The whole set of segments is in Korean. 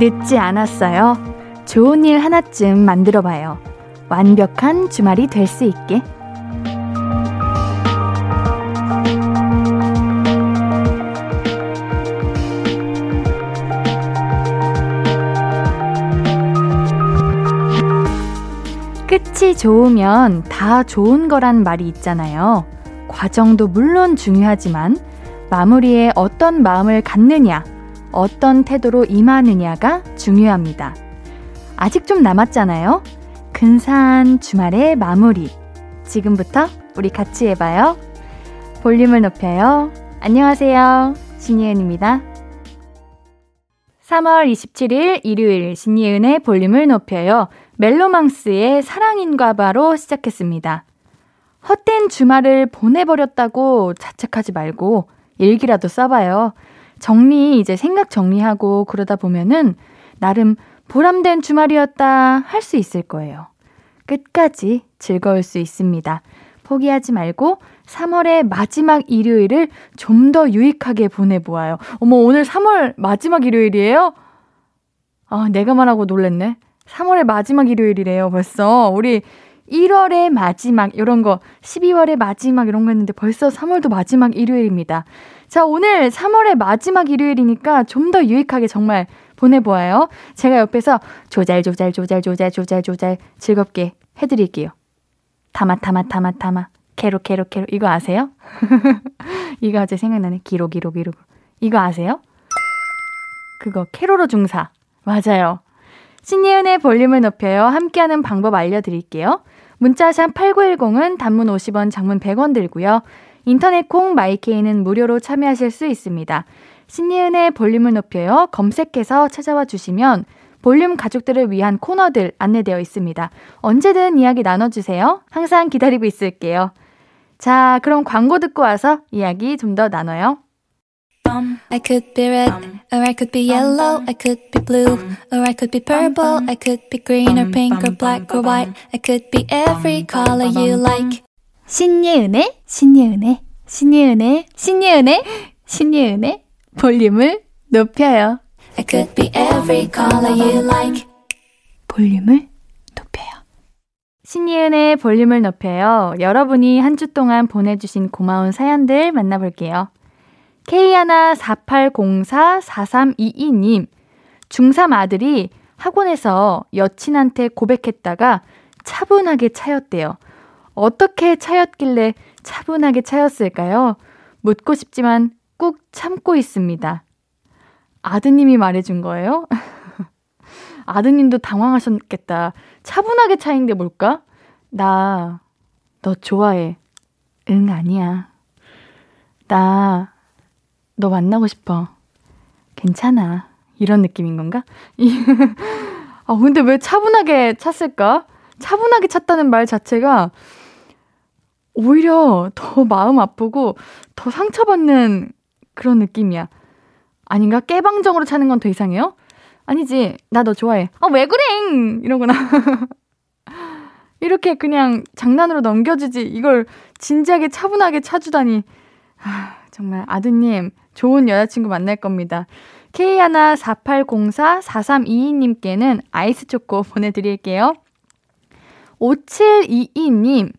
늦지 않았어요. 좋은 일 하나쯤 만들어 봐요. 완벽한 주말이 될 수 있게. 끝이 좋으면 다 좋은 거란 말이 있잖아요. 과정도 물론 중요하지만 마무리에 어떤 마음을 갖느냐, 어떤 태도로 임하느냐가 중요합니다. 아직 좀 남았잖아요. 근사한 주말의 마무리. 지금부터 우리 같이 해봐요. 볼륨을 높여요. 안녕하세요. 신예은입니다. 3월 27일 일요일 신예은의 볼륨을 높여요. 멜로망스의 사랑인가 봐로 시작했습니다. 헛된 주말을 보내버렸다고 자책하지 말고 일기라도 써봐요. 정리, 이제 생각 정리하고 그러다 보면은 나름 보람된 주말이었다 할 수 있을 거예요. 끝까지 즐거울 수 있습니다. 포기하지 말고 3월의 마지막 일요일을 좀 더 유익하게 보내보아요. 어머, 오늘 3월 마지막 일요일이에요? 아, 내가 말하고 놀랬네. 3월의 마지막 일요일이래요, 벌써. 우리 1월의 마지막, 이런 거, 12월의 마지막, 이런 거 했는데 벌써 3월도 마지막 일요일입니다. 자, 오늘 3월의 마지막 일요일이니까 좀 더 유익하게 정말 보내보아요. 제가 옆에서 조잘, 조잘, 조잘, 조잘, 조잘, 조잘 즐겁게 해드릴게요. 타마, 타마, 타마, 타마. 캐로, 캐로, 캐로. 이거 아세요? 이거 아주 생각나네. 기로, 기로, 기로. 이거 아세요? 그거, 캐로로 중사. 맞아요. 신예은의 볼륨을 높여요. 함께하는 방법 알려드릴게요. 문자샵 8910은 단문 50원, 장문 100원 들고요. 인터넷 콩 마이케이는 무료로 참여하실 수 있습니다. 신예은의 볼륨을 높여요. 검색해서 찾아와 주시면 볼륨 가족들을 위한 코너들 안내되어 있습니다. 언제든 이야기 나눠주세요. 항상 기다리고 있을게요. 자, 그럼 광고 듣고 와서 이야기 좀 더 나눠요. I could be red, or I could be yellow, I could be blue, or I could be purple, I could be green or pink or black or white, I could be every color you like. 신예은의, 신예은의, 신예은의, 신예은의, 신예은의 볼륨을 높여요. I could be every color you like. 볼륨을 높여요. 신예은의 볼륨을 높여요. 여러분이 한 주 동안 보내주신 고마운 사연들 만나볼게요. K148044322님, 중3 아들이 학원에서 여친한테 고백했다가 차분하게 차였대요. 어떻게 차였길래 차분하게 차였을까요? 묻고 싶지만 꾹 참고 있습니다. 아드님이 말해준 거예요? 아드님도 당황하셨겠다. 차분하게 차인 게 뭘까? 나, 너 좋아해. 응, 아니야. 나, 너 만나고 싶어. 괜찮아. 이런 느낌인 건가? 아, 근데 왜 차분하게 찼을까? 차분하게 찼다는 말 자체가 오히려 더 마음 아프고 더 상처받는 그런 느낌이야. 아닌가? 깨방정으로 차는 건 더 이상해요? 아니지. 나 너 좋아해. 아, 왜 그래! 이러구나. 이렇게 그냥 장난으로 넘겨주지. 이걸 진지하게 차분하게 차주다니. 아, 정말 아드님, 좋은 여자친구 만날 겁니다. K14804-4322님께는 아이스 초코 보내드릴게요. 5722님,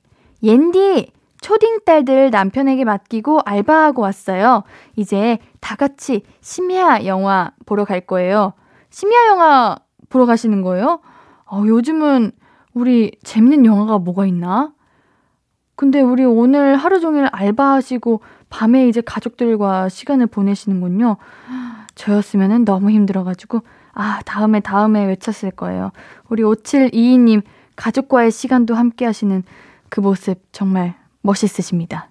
옌디, 초딩 딸들 남편에게 맡기고 알바하고 왔어요. 이제 다 같이 심야 영화 보러 갈 거예요. 심야 영화 보러 가시는 거예요? 어, 요즘은 우리 재밌는 영화가 뭐가 있나? 근데 우리 오늘 하루 종일 알바하시고 밤에 이제 가족들과 시간을 보내시는군요. 저였으면 너무 힘들어가지고, 아, 다음에, 다음에 외쳤을 거예요. 우리 5722님, 가족과의 시간도 함께 하시는 그 모습 정말 멋있으십니다.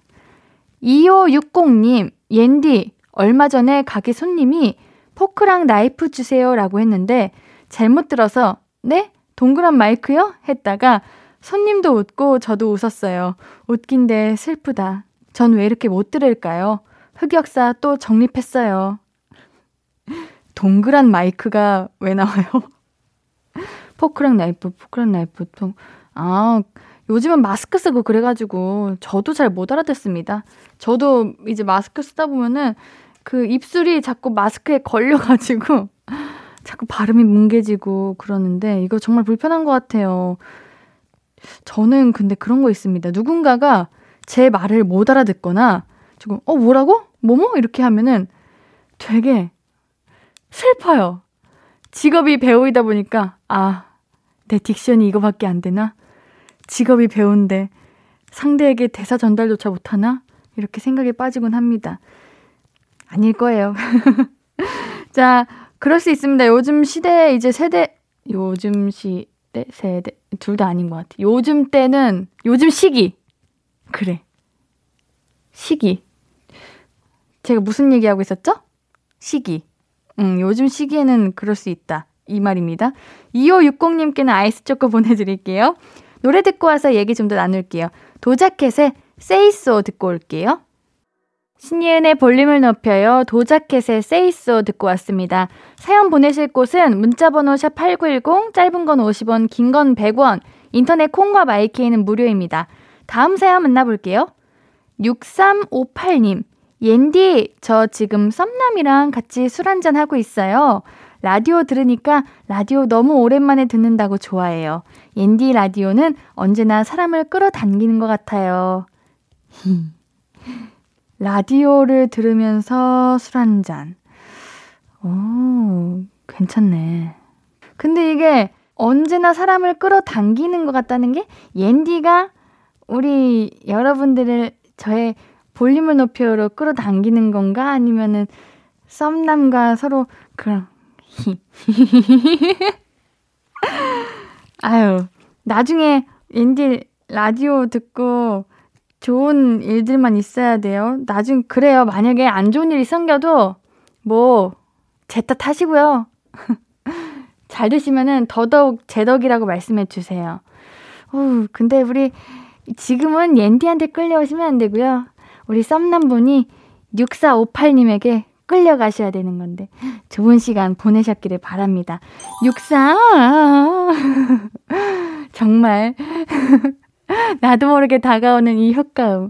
2560님, 옌디, 얼마 전에 가게 손님이 포크랑 나이프 주세요 라고 했는데 잘못 들어서 네? 동그란 마이크요? 했다가 손님도 웃고 저도 웃었어요. 웃긴데 슬프다. 전 왜 이렇게 못 들을까요? 흑역사 또 적립했어요. 동그란 마이크가 왜 나와요? 포크랑 나이프, 포크랑 나이프. 아, 요즘은 마스크 쓰고 그래가지고 저도 잘 못 알아듣습니다. 저도 이제 마스크 쓰다 보면은 그 입술이 자꾸 마스크에 걸려가지고 자꾸 발음이 뭉개지고 그러는데 이거 정말 불편한 것 같아요. 저는 근데 그런 거 있습니다. 누군가가 제 말을 못 알아듣거나 조금 어 뭐라고? 뭐뭐 이렇게 하면은 되게 슬퍼요. 직업이 배우이다 보니까 아, 내 딕션이 이거밖에 안 되나? 직업이 배우인데 상대에게 대사 전달조차 못하나? 이렇게 생각에 빠지곤 합니다. 아닐 거예요. 자, 그럴 수 있습니다. 요즘 시대 이제 세대 요즘 시대 세대 둘 다 아닌 것 같아. 요즘 때는 요즘 시기 그래 시기 제가 무슨 얘기하고 있었죠? 시기. 음, 요즘 시기에는 그럴 수 있다. 이 말입니다. 2560님께는 아이스 초코 보내드릴게요. 노래 듣고 와서 얘기 좀 더 나눌게요. 도자켓의 세이소 듣고 올게요. 신예은의 볼륨을 높여요. 도자켓의 세이소 듣고 왔습니다. 사연 보내실 곳은 문자번호 샵 8910, 짧은 건 50원, 긴 건 100원, 인터넷 콩과 마이케이는 무료입니다. 다음 사연 만나볼게요. 6358님, 옌디, 저 지금 썸남이랑 같이 술 한잔 하고 있어요. 라디오 들으니까 라디오 너무 오랜만에 듣는다고 좋아해요. 옌디 라디오는 언제나 사람을 끌어당기는 것 같아요. 라디오를 들으면서 술 한 잔. 오, 괜찮네. 근데 이게 언제나 사람을 끌어당기는 것 같다는 게 옌디가 우리 여러분들을 저의 볼륨을 높여로 끌어당기는 건가? 아니면은 썸남과 서로 그런 아유 나중에 앤디 라디오 듣고 좋은 일들만 있어야 돼요. 나중 그래요. 만약에 안 좋은 일이 생겨도 뭐 제 탓 하시고요. 잘 되시면은 더더욱 제 덕이라고 말씀해 주세요. 어, 근데 우리 지금은 옌디한테 끌려오시면 안 되고요. 우리 썸남분이 6458님에게 끌려가셔야 되는 건데 좋은 시간 보내셨기를 바랍니다. 64 정말 나도 모르게 다가오는 이 효과음.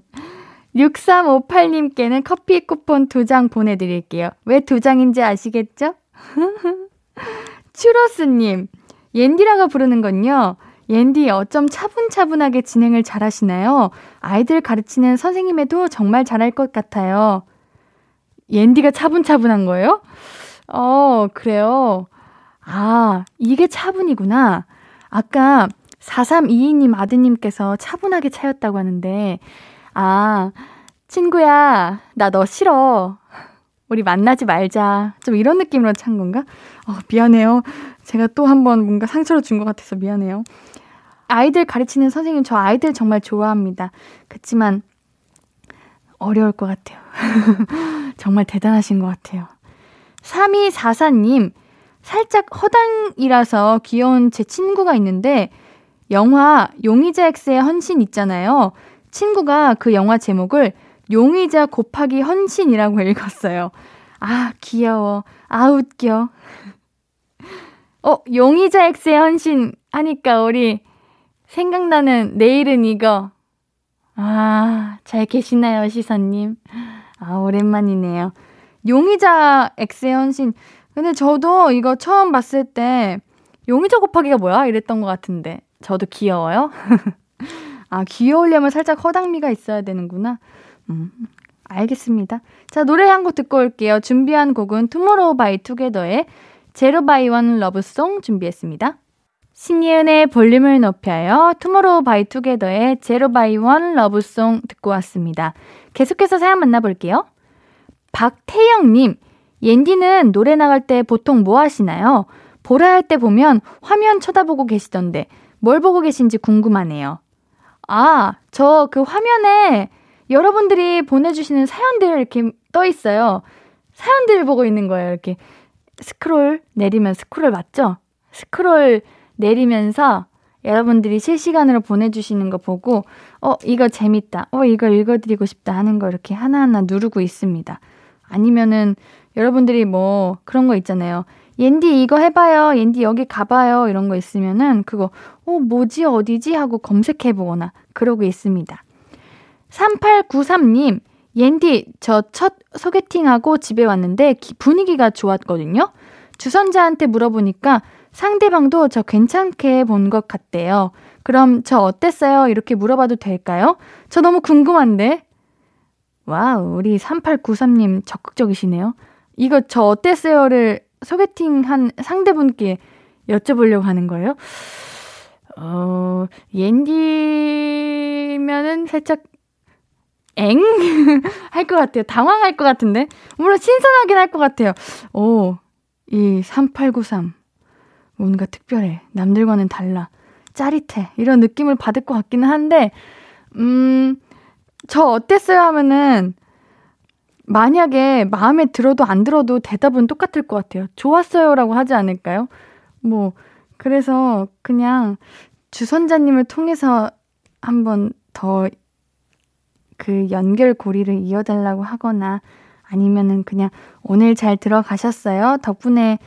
6358님께는 커피 쿠폰 두 장 보내드릴게요. 왜 두 장인지 아시겠죠? 추로스님, 옌디라고 부르는 건요. 옌디 어쩜 차분차분하게 진행을 잘하시나요? 아이들 가르치는 선생님에도 정말 잘할 것 같아요. 옌디가 차분차분한 거예요? 어, 그래요. 아, 이게 차분이구나. 아까 4322님 아드님께서 차분하게 차였다고 하는데, 아, 친구야, 나 너 싫어. 우리 만나지 말자. 좀 이런 느낌으로 찬 건가? 어, 미안해요. 제가 또 한 번 뭔가 상처를 준 것 같아서 미안해요. 아이들 가르치는 선생님 저 아이들 정말 좋아합니다. 그렇지만 어려울 것 같아요. 정말 대단하신 것 같아요. 3244님, 살짝 허당이라서 귀여운 제 친구가 있는데, 영화 용의자 X의 헌신 있잖아요. 친구가 그 영화 제목을 용의자 곱하기 헌신이라고 읽었어요. 아, 귀여워. 아, 웃겨. 어, 용의자 X의 헌신 하니까 우리 생각나는 내일은 이거. 아, 잘 계시나요, 시선님? 아, 오랜만이네요. 용의자 헌신. 근데 저도 이거 처음 봤을 때 용의자 곱하기가 뭐야? 이랬던 것 같은데. 저도 귀여워요? 아, 귀여우려면 살짝 허당미가 있어야 되는구나. 음, 알겠습니다. 자, 노래 한 곡 듣고 올게요. 준비한 곡은 투모로우 바이 투게더의 Zero by One Love Song 준비했습니다. 신예은의 볼륨을 높여요. 투모로우 바이 투게더의 Zero by One Love Song 듣고 왔습니다. 계속해서 사연 만나볼게요. 박태영님, 옌디는 노래 나갈 때 보통 뭐 하시나요? 보라 할 때 보면 화면 쳐다보고 계시던데 뭘 보고 계신지 궁금하네요. 아, 저 그 화면에 여러분들이 보내주시는 사연들 이렇게 떠 있어요. 사연들을 보고 있는 거예요. 이렇게 스크롤 내리면 스크롤 맞죠? 스크롤 내리면서 여러분들이 실시간으로 보내주시는 거 보고, 어, 이거 재밌다. 어, 이거 읽어드리고 싶다 하는 거 이렇게 하나하나 누르고 있습니다. 아니면은 여러분들이 뭐 그런 거 있잖아요. 옌디 이거 해봐요. 옌디 여기 가봐요. 이런 거 있으면은 그거, 어, 뭐지? 어디지? 하고 검색해보거나 그러고 있습니다. 3893님, 옌디, 저 첫 소개팅하고 집에 왔는데 분위기가 좋았거든요. 주선자한테 물어보니까 상대방도 저 괜찮게 본 것 같대요. 그럼 저 어땠어요? 이렇게 물어봐도 될까요? 저 너무 궁금한데. 와우, 우리 3893님 적극적이시네요. 이거 저 어땠어요를 소개팅 한 상대분께 여쭤보려고 하는 거예요? 어, 옌디면은 살짝 엥? 할 것 같아요. 당황할 것 같은데. 물론 신선하긴 할 것 같아요. 오, 이 3893. 뭔가 특별해. 남들과는 달라. 짜릿해. 이런 느낌을 받을 것 같기는 한데, 음, 저 어땠어요 하면은, 만약에 마음에 들어도 안 들어도 대답은 똑같을 것 같아요. 좋았어요라고 하지 않을까요? 뭐, 그래서 그냥 주선자님을 통해서 한번 더 그 연결고리를 이어달라고 하거나 아니면은 그냥 오늘 잘 들어가셨어요. 덕분에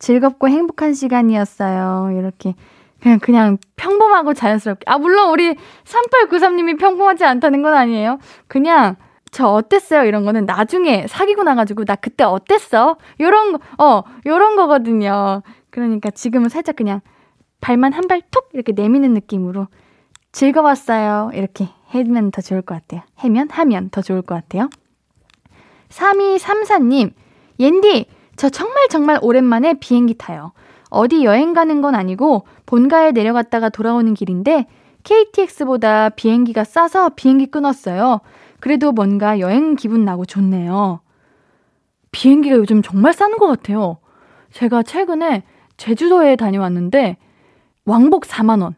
즐겁고 행복한 시간이었어요. 이렇게 그냥 그냥 평범하고 자연스럽게. 아 물론 우리 3893님이 평범하지 않다는 건 아니에요. 그냥 저 어땠어요? 이런 거는 나중에 사귀고 나가지고 나 그때 어땠어? 요런 거, 어, 요런 거거든요. 그러니까 지금은 살짝 그냥 발만 한 발 톡 이렇게 내미는 느낌으로 즐거웠어요. 이렇게 해면 더 좋을 것 같아요. 해면, 하면 더 좋을 것 같아요. 3234님, 옌디, 저 정말 정말 오랜만에 비행기 타요. 어디 여행 가는 건 아니고 본가에 내려갔다가 돌아오는 길인데 KTX보다 비행기가 싸서 비행기 끊었어요. 그래도 뭔가 여행 기분 나고 좋네요. 비행기가 요즘 정말 싼 것 같아요. 제가 최근에 제주도에 다녀왔는데 왕복 4만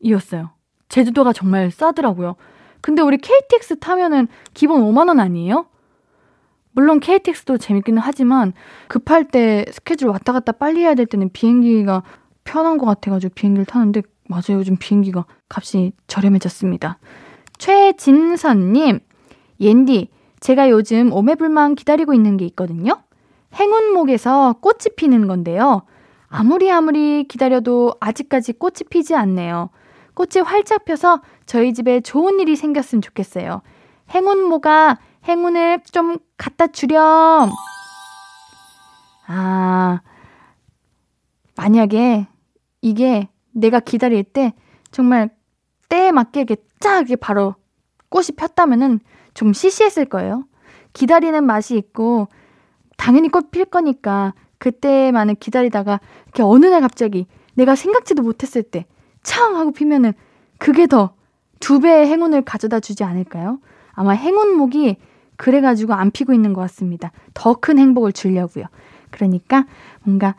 원이었어요. 제주도가 정말 싸더라고요. 근데 우리 KTX 타면은 기본 5만 원 아니에요? 물론 KTX도 재밌기는 하지만 급할 때 스케줄 왔다 갔다 빨리 해야 될 때는 비행기가 편한 것 같아가지고 비행기를 타는데 맞아요. 요즘 비행기가 값이 저렴해졌습니다. 최진선님, 옌디, 제가 요즘 오매불만 기다리고 있는 게 있거든요. 행운목에서 꽃이 피는 건데요. 아무리 아무리 기다려도 아직까지 꽃이 피지 않네요. 꽃이 활짝 펴서 저희 집에 좋은 일이 생겼으면 좋겠어요. 행운모가 행운을 좀 갖다 주렴. 아, 만약에 이게 내가 기다릴 때 정말 때에 맞게 이렇게 쫙 이렇게 바로 꽃이 폈다면은 좀 시시했을 거예요. 기다리는 맛이 있고 당연히 꽃 필 거니까 그때만은 기다리다가 이렇게 어느 날 갑자기 내가 생각지도 못했을 때 창 하고 피면은 그게 더 두 배의 행운을 가져다 주지 않을까요? 아마 행운목이 그래가지고 안 피고 있는 것 같습니다. 더 큰 행복을 주려고요. 그러니까 뭔가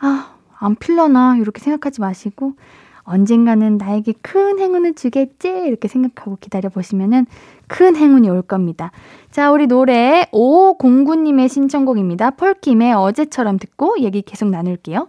아, 안 필러나 이렇게 생각하지 마시고 언젠가는 나에게 큰 행운을 주겠지 이렇게 생각하고 기다려 보시면은 큰 행운이 올 겁니다. 자, 우리 노래 5509님의 신청곡입니다. 폴킴의 어제처럼 듣고 얘기 계속 나눌게요.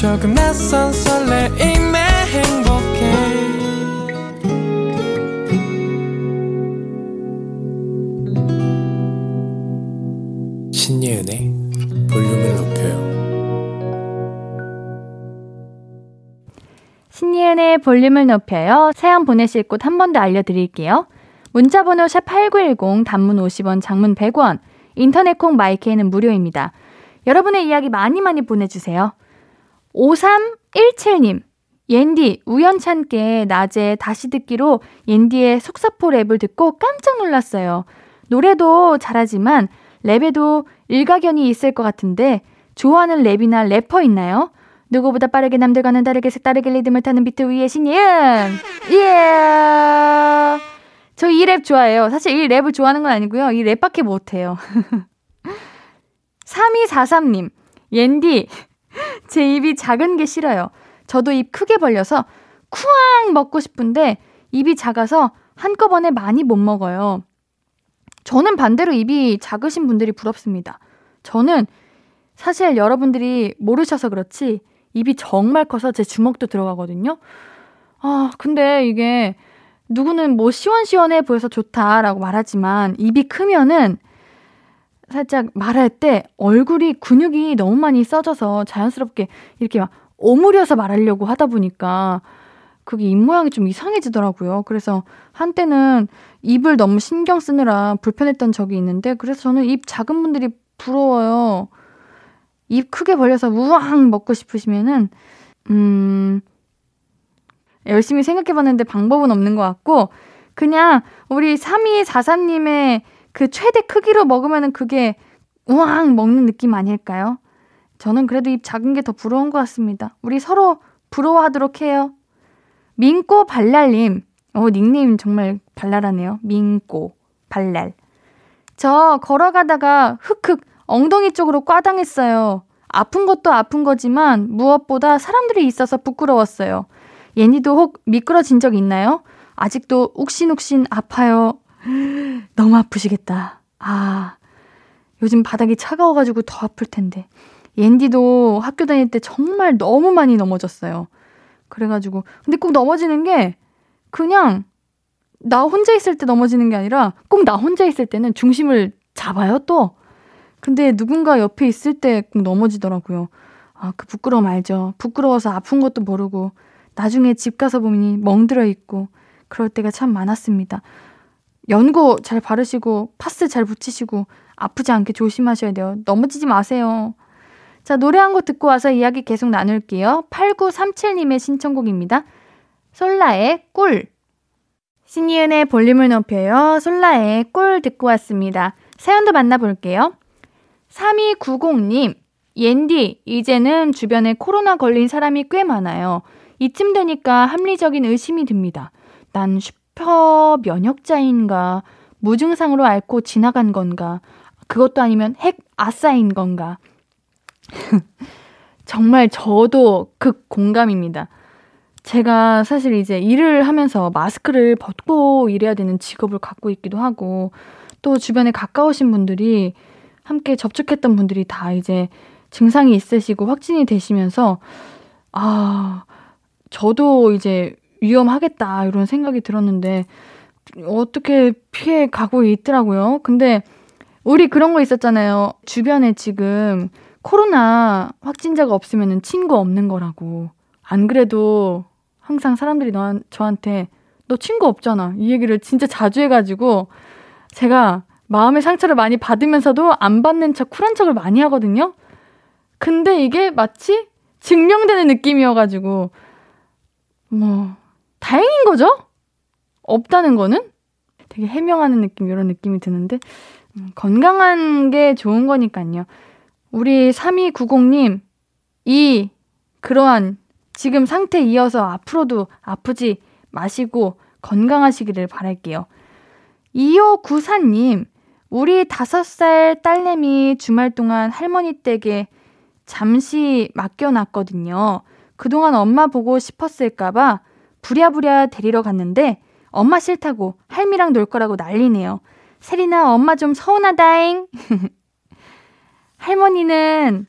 조금 낯선 설레임에 행복해. 신예은의 볼륨을 높여요. 신예은의 볼륨을 높여요. 사연 보내실 곳 한 번 더 알려드릴게요. 문자번호 샵8910 단문 50원 장문 100원. 인터넷 콩 마이케이는 무료입니다. 여러분의 이야기 많이 많이 보내주세요 5317님, 옌디, 우연찮게 낮에 다시 듣기로 옌디의 속사포 랩을 듣고 깜짝 놀랐어요. 노래도 잘하지만 랩에도 일가견이 있을 것 같은데 좋아하는 랩이나 래퍼 있나요? 누구보다 빠르게 남들과는 다르게 색다르게 리듬을 타는 비트 위에 신예은! 예! 저 이 랩 좋아해요. 사실 이 랩을 좋아하는 건 아니고요. 이 랩밖에 못해요. 3243님, 옌디, 제 입이 작은 게 싫어요. 저도 입 크게 벌려서 쿠앙 먹고 싶은데 입이 작아서 한꺼번에 많이 못 먹어요. 저는 반대로 입이 작으신 분들이 부럽습니다. 저는 사실 여러분들이 모르셔서 그렇지 입이 정말 커서 제 주먹도 들어가거든요. 아, 근데 이게 누구는 뭐 시원시원해 보여서 좋다라고 말하지만 입이 크면은 살짝 말할 때 얼굴이 근육이 너무 많이 써져서 자연스럽게 이렇게 막 오므려서 말하려고 하다 보니까 그게 입 모양이 좀 이상해지더라고요. 그래서 한때는 입을 너무 신경 쓰느라 불편했던 적이 있는데 그래서 저는 입 작은 분들이 부러워요. 입 크게 벌려서 우왕 먹고 싶으시면은 음 열심히 생각해 봤는데 방법은 없는 것 같고 그냥 우리 3244님의 그 최대 크기로 먹으면은 그게 우왕 먹는 느낌 아닐까요? 저는 그래도 입 작은 게 더 부러운 것 같습니다. 우리 서로 부러워하도록 해요. 민꼬 발랄님. 어, 닉네임 정말 발랄하네요. 민꼬 발랄. 저 걸어가다가 흑흑 엉덩이 쪽으로 꽈당했어요. 아픈 것도 아픈 거지만 무엇보다 사람들이 있어서 부끄러웠어요. 예니도 혹 미끄러진 적 있나요? 아직도 욱신욱신 아파요. 너무 아프시겠다. 아, 요즘 바닥이 차가워가지고 더 아플 텐데. 옌디도 학교 다닐 때 정말 너무 많이 넘어졌어요. 그래가지고. 근데 꼭 넘어지는 게 그냥 나 혼자 있을 때 넘어지는 게 아니라 꼭 나 혼자 있을 때는 중심을 잡아요, 또. 근데 누군가 옆에 있을 때 꼭 넘어지더라고요. 아, 그 부끄러움 알죠? 부끄러워서 아픈 것도 모르고 나중에 집 가서 보니 멍들어 있고 그럴 때가 참 많았습니다. 연고 잘 바르시고 파스 잘 붙이시고 아프지 않게 조심하셔야 돼요. 넘어지지 마세요. 자, 노래 한 곡 듣고 와서 이야기 계속 나눌게요. 8937님의 신청곡입니다. 솔라의 꿀. 신이은의 볼륨을 높여요. 솔라의 꿀 듣고 왔습니다. 사연도 만나볼게요. 3290님, 옌디, 이제는 주변에 코로나 걸린 사람이 꽤 많아요. 이쯤 되니까 합리적인 의심이 듭니다. 난 슈퍼 면역자인가? 무증상으로 앓고 지나간 건가? 그것도 아니면 핵 아싸인 건가? 정말 저도 극 공감입니다. 제가 사실 이제 일을 하면서 마스크를 벗고 일해야 되는 직업을 갖고 있기도 하고, 또 주변에 가까우신 분들이 함께 접촉했던 분들이 다 이제 증상이 있으시고 확진이 되시면서, 아, 저도 이제 위험하겠다, 이런 생각이 들었는데, 어떻게 피해 가고 있더라고요. 근데, 우리 그런 거 있었잖아요. 주변에 지금 코로나 확진자가 없으면 친구 없는 거라고. 안 그래도 항상 사람들이 너, 저한테 너 친구 없잖아. 이 얘기를 진짜 자주 해가지고 제가 마음의 상처를 많이 받으면서도 안 받는 척 쿨한 척을 많이 하거든요. 근데 이게 마치 증명되는 느낌이어가지고 뭐 다행인 거죠? 없다는 거는 되게 해명하는 느낌 이런 느낌이 드는데 음, 건강한 게 좋은 거니까요. 우리 3290님, 이, 그러한 지금 상태 이어서 앞으로도 아프지 마시고 건강하시기를 바랄게요. 2594님, 우리 5살 딸내미 주말 동안 할머니 댁에 잠시 맡겨놨거든요. 그동안 엄마 보고 싶었을까봐 부랴부랴 데리러 갔는데 엄마 싫다고 할미랑 놀 거라고 난리네요. 세리나 엄마 좀 서운하다잉. 할머니는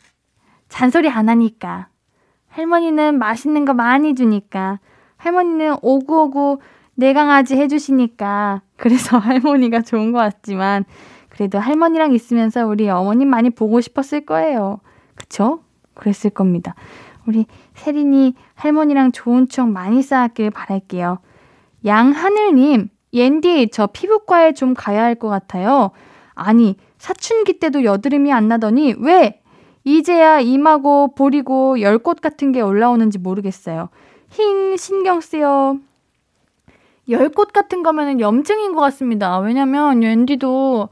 잔소리 안 하니까. 할머니는 맛있는 거 많이 주니까. 할머니는 오구오구 내 강아지 해주시니까. 그래서 할머니가 좋은 것 같지만, 그래도 할머니랑 있으면서 우리 어머님 많이 보고 싶었을 거예요. 그쵸? 그랬을 겁니다. 우리 세린이 할머니랑 좋은 추억 많이 쌓았길 바랄게요. 양하늘님, 옌디, 저 피부과에 좀 가야 할 것 같아요. 아니, 사춘기 때도 여드름이 안 나더니 왜 이제야 임하고 보리고 열꽃 같은 게 올라오는지 모르겠어요. 힝 신경 쓰여. 열꽃 같은 거면은 염증인 것 같습니다. 왜냐면 옌디도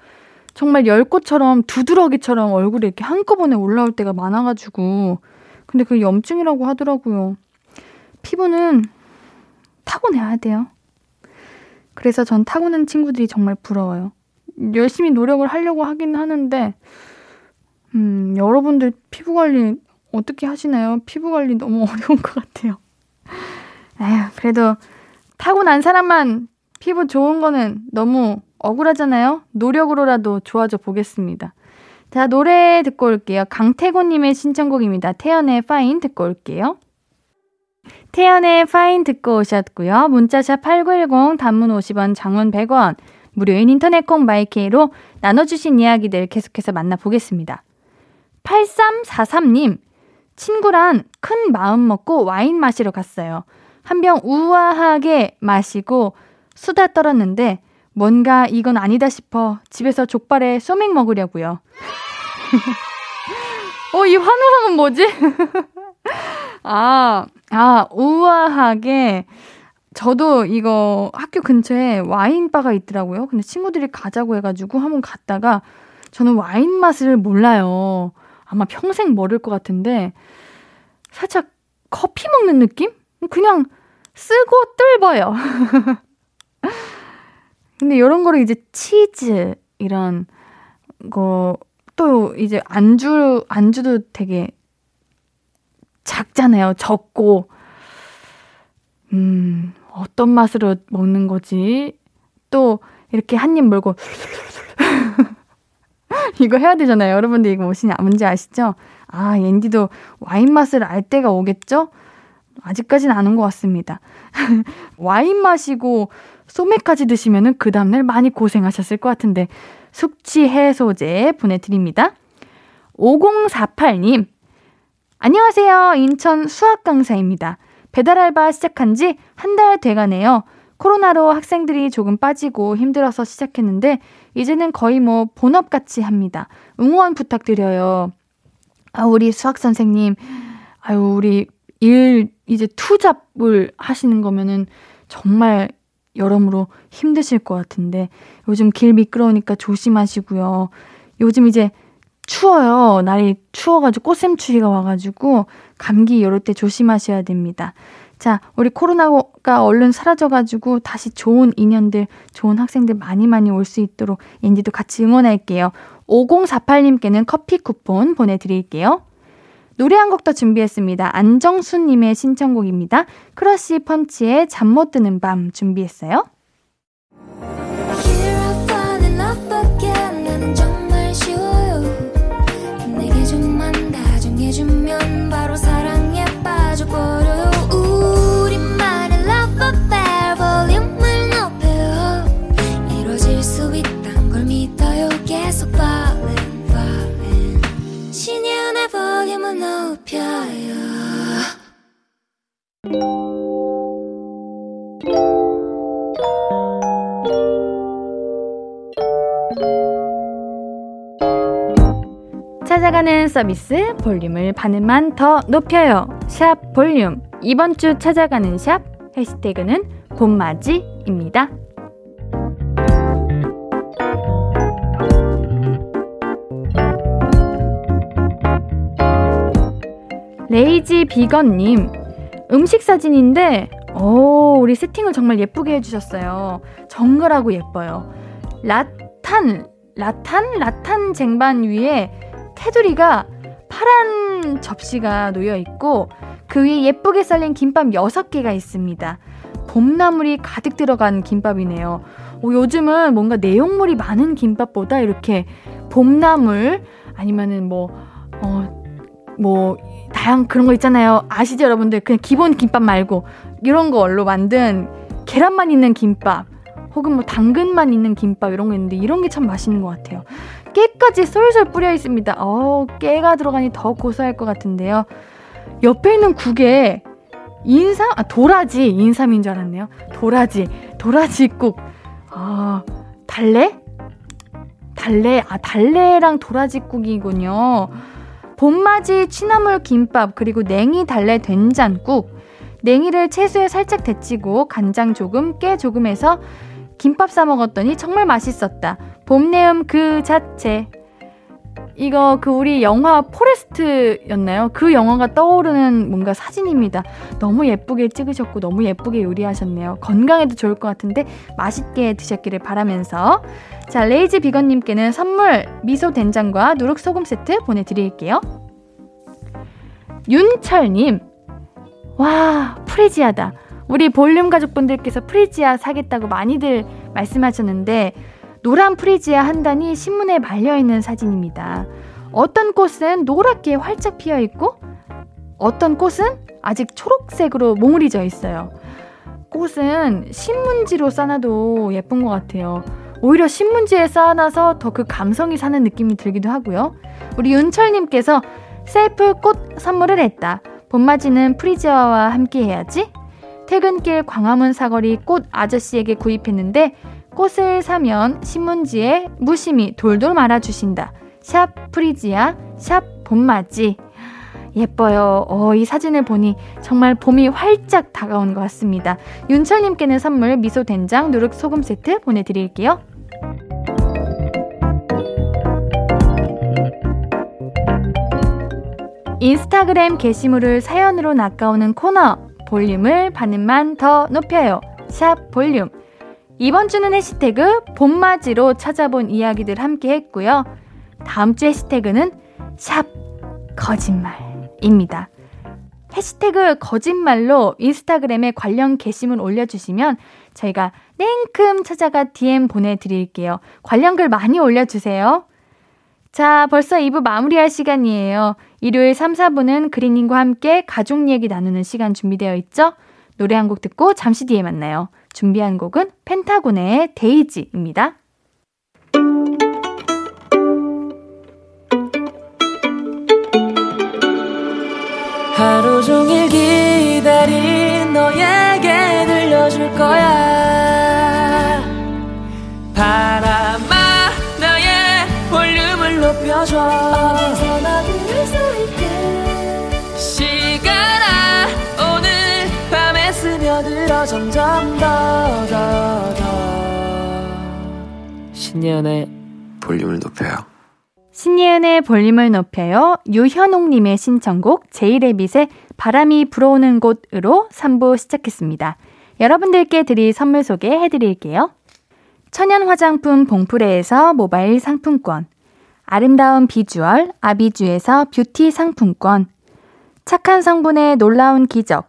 정말 열꽃처럼 두드러기처럼 얼굴에 이렇게 한꺼번에 올라올 때가 많아가지고 근데 그 염증이라고 하더라고요. 피부는 타고내야 돼요. 그래서 전 타고난 친구들이 정말 부러워요. 열심히 노력을 하려고 하긴 하는데, 음, 여러분들 피부 관리 어떻게 하시나요? 피부 관리 너무 어려운 것 같아요. 에휴, 그래도 타고난 사람만 피부 좋은 거는 너무 억울하잖아요? 노력으로라도 좋아져 보겠습니다. 자, 노래 듣고 올게요. 강태곤님의 신청곡입니다. 태연의 파인 듣고 올게요. 태연의 Fine 듣고 오셨고요. 문자샵 8910 단문 50원, 장문 100원, 무료인 인터넷 콩 마이케이로 나눠주신 이야기들 계속해서 만나보겠습니다. 8343님, 친구랑 큰 마음 먹고 와인 마시러 갔어요. 한 병 우아하게 마시고 수다 떨었는데 뭔가 이건 아니다 싶어 집에서 족발에 소맥 먹으려고요. 어, 이 환호성은 뭐지? 아, 아, 우아하게 저도 이거 학교 근처에 와인바가 있더라고요. 근데 친구들이 가자고 해가지고 한번 갔다가 저는 와인 맛을 몰라요. 아마 평생 모를 것 같은데 살짝 커피 먹는 느낌? 그냥 쓰고 뜰어요. 근데 이런 거를 이제 치즈 이런 거 또 이제 안주 안주도 되게 작잖아요. 적고 음 어떤 맛으로 먹는 거지? 또 이렇게 한 입 물고 이거 해야 되잖아요. 여러분들 이거 무슨 뭔지 아시죠? 아, 앤디도 와인 맛을 알 때가 오겠죠? 아직까지는 안온것 같습니다. 와인 마시고 소맥까지 드시면은 그 다음날 많이 고생하셨을 것 같은데 숙취 해소제 보내드립니다. 5048님, 안녕하세요. 인천 수학 강사입니다. 배달 알바 시작한 지 한 달 돼가네요. 코로나로 학생들이 조금 빠지고 힘들어서 시작했는데 이제는 거의 뭐 본업 같이 합니다. 응원 부탁드려요. 아, 우리 수학 선생님, 아유, 우리 일 이제 투잡을 하시는 거면은 정말 여러모로 힘드실 것 같은데 요즘 길 미끄러우니까 조심하시고요. 요즘 이제 추워요. 날이 추워가지고 꽃샘추위가 와가지고 감기 이럴 때 조심하셔야 됩니다. 자, 우리 코로나가 얼른 사라져가지고 다시 좋은 인연들, 좋은 학생들 많이 많이 올 수 있도록 옌디도 같이 응원할게요. 5048님께는 커피 쿠폰 보내드릴게요. 노래 한 곡 더 준비했습니다. 안정수님의 신청곡입니다. 크러쉬 펀치의 잠 못 드는 밤 준비했어요. 서비스 볼륨을 반음만 더 높여요. 샵 볼륨. 이번 주 찾아가는 샵 해시태그는 봄맞이입니다. 레이지 비건님, 음식 사진인데, 오, 우리 세팅을 정말 예쁘게 해주셨어요. 정글하고 예뻐요. 라탄, 라탄? 라탄 쟁반 위에 테두리가 파란 접시가 놓여 있고, 그 위에 예쁘게 썰린 김밥 6개가 있습니다. 봄나물이 가득 들어간 김밥이네요. 오, 요즘은 뭔가 내용물이 많은 김밥보다 이렇게 봄나물, 아니면은 뭐, 어, 뭐, 다양 그런 거 있잖아요. 아시죠, 여러분들? 그냥 기본 김밥 말고 이런 걸로 만든 계란만 있는 김밥 혹은 뭐 당근만 있는 김밥 이런 거 있는데 이런 게 참 맛있는 것 같아요. 깨까지 쏠쏠 뿌려 있습니다. 어, 깨가 들어가니 더 고소할 것 같은데요. 옆에 있는 국에 인삼, 아, 도라지, 인삼인 줄 알았네요. 도라지, 도라지국. 아, 달래? 달래, 아, 달래랑 도라지국이군요. 봄맞이 취나물 김밥 그리고 냉이 달래 된장국 냉이를 채소에 살짝 데치고 간장 조금 깨 조금 해서 김밥 싸 먹었더니 정말 맛있었다. 봄내음 그 자체. 이거 그 우리 영화 포레스트였나요? 그 영화가 떠오르는 뭔가 사진입니다. 너무 예쁘게 찍으셨고 너무 예쁘게 요리하셨네요. 건강에도 좋을 것 같은데 맛있게 드셨기를 바라면서 자, 레이지 비건님께는 선물 미소 된장과 누룩 소금 세트 보내드릴게요. 윤철님, 와, 프리지아다. 우리 볼륨 가족분들께서 프리지아 사겠다고 많이들 말씀하셨는데 노란 프리지아 한 단이 신문에 말려 있는 사진입니다. 어떤 꽃은 노랗게 활짝 피어 있고 어떤 꽃은 아직 초록색으로 몽울이져 있어요. 꽃은 신문지로 쌓아도 예쁜 것 같아요. 오히려 신문지에 쌓아놔서 더 그 감성이 사는 느낌이 들기도 하고요. 우리 윤철님께서 셀프 꽃 선물을 했다. 봄맞이는 프리지아와 함께 해야지. 퇴근길 광화문 사거리 꽃 아저씨에게 구입했는데 꽃을 사면 신문지에 무심히 돌돌 말아주신다. 샵 프리지아, 샵 봄맞이. 예뻐요. 어, 이 사진을 보니 정말 봄이 활짝 다가온 것 같습니다. 윤철님께는 선물 미소 된장 누룩 소금 세트 보내드릴게요. 인스타그램 게시물을 사연으로 낚아오는 코너 볼륨을 반음만 더 높여요. 샵 볼륨. 이번 주는 해시태그 봄맞이로 찾아본 이야기들 함께 했고요. 다음 주 해시태그는 샵 거짓말입니다. 해시태그 거짓말로 인스타그램에 관련 게시물 올려주시면 저희가 냉큼 찾아가 DM 보내드릴게요. 관련 글 많이 올려주세요. 자, 벌써 2부 마무리할 시간이에요. 일요일 3, 4부는 그린님과 함께 가족 얘기 나누는 시간 준비되어 있죠? 노래 한 곡 듣고 잠시 뒤에 만나요. 준비한 곡은 펜타곤의 데이지입니다. 하루 종일 기다린 너에게 들려줄 거야 바람아 나의 볼륨을 높여줘 점점 더 더 더 신예은의 볼륨을 높여요 신예은의 볼륨을 높여요. 유현옥님의 신청곡 제이레빗의 바람이 불어오는 곳으로 3부 시작했습니다. 여러분들께 드릴 선물 소개해드릴게요. 천연 화장품 봉프레에서 모바일 상품권, 아름다운 비주얼 아비주에서 뷰티 상품권, 착한 성분의 놀라운 기적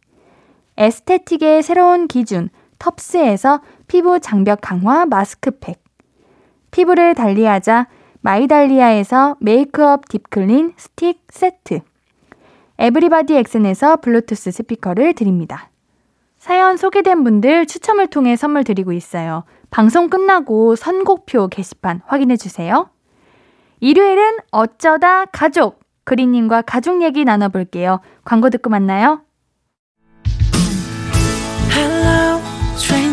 aesthetic의 새로운 기준 텁스에서 피부 장벽 강화 마스크팩 피부를 달리하자 마이달리아에서 메이크업 deep clean 스틱 세트 에브리바디 엑센에서 블루투스 스피커를 드립니다. 사연 소개된 분들 추첨을 통해 선물 드리고 있어요. 방송 끝나고 선곡표 게시판 확인해 주세요. 일요일은 어쩌다 가족 그린님과 가족 얘기 나눠볼게요. 광고 듣고 만나요.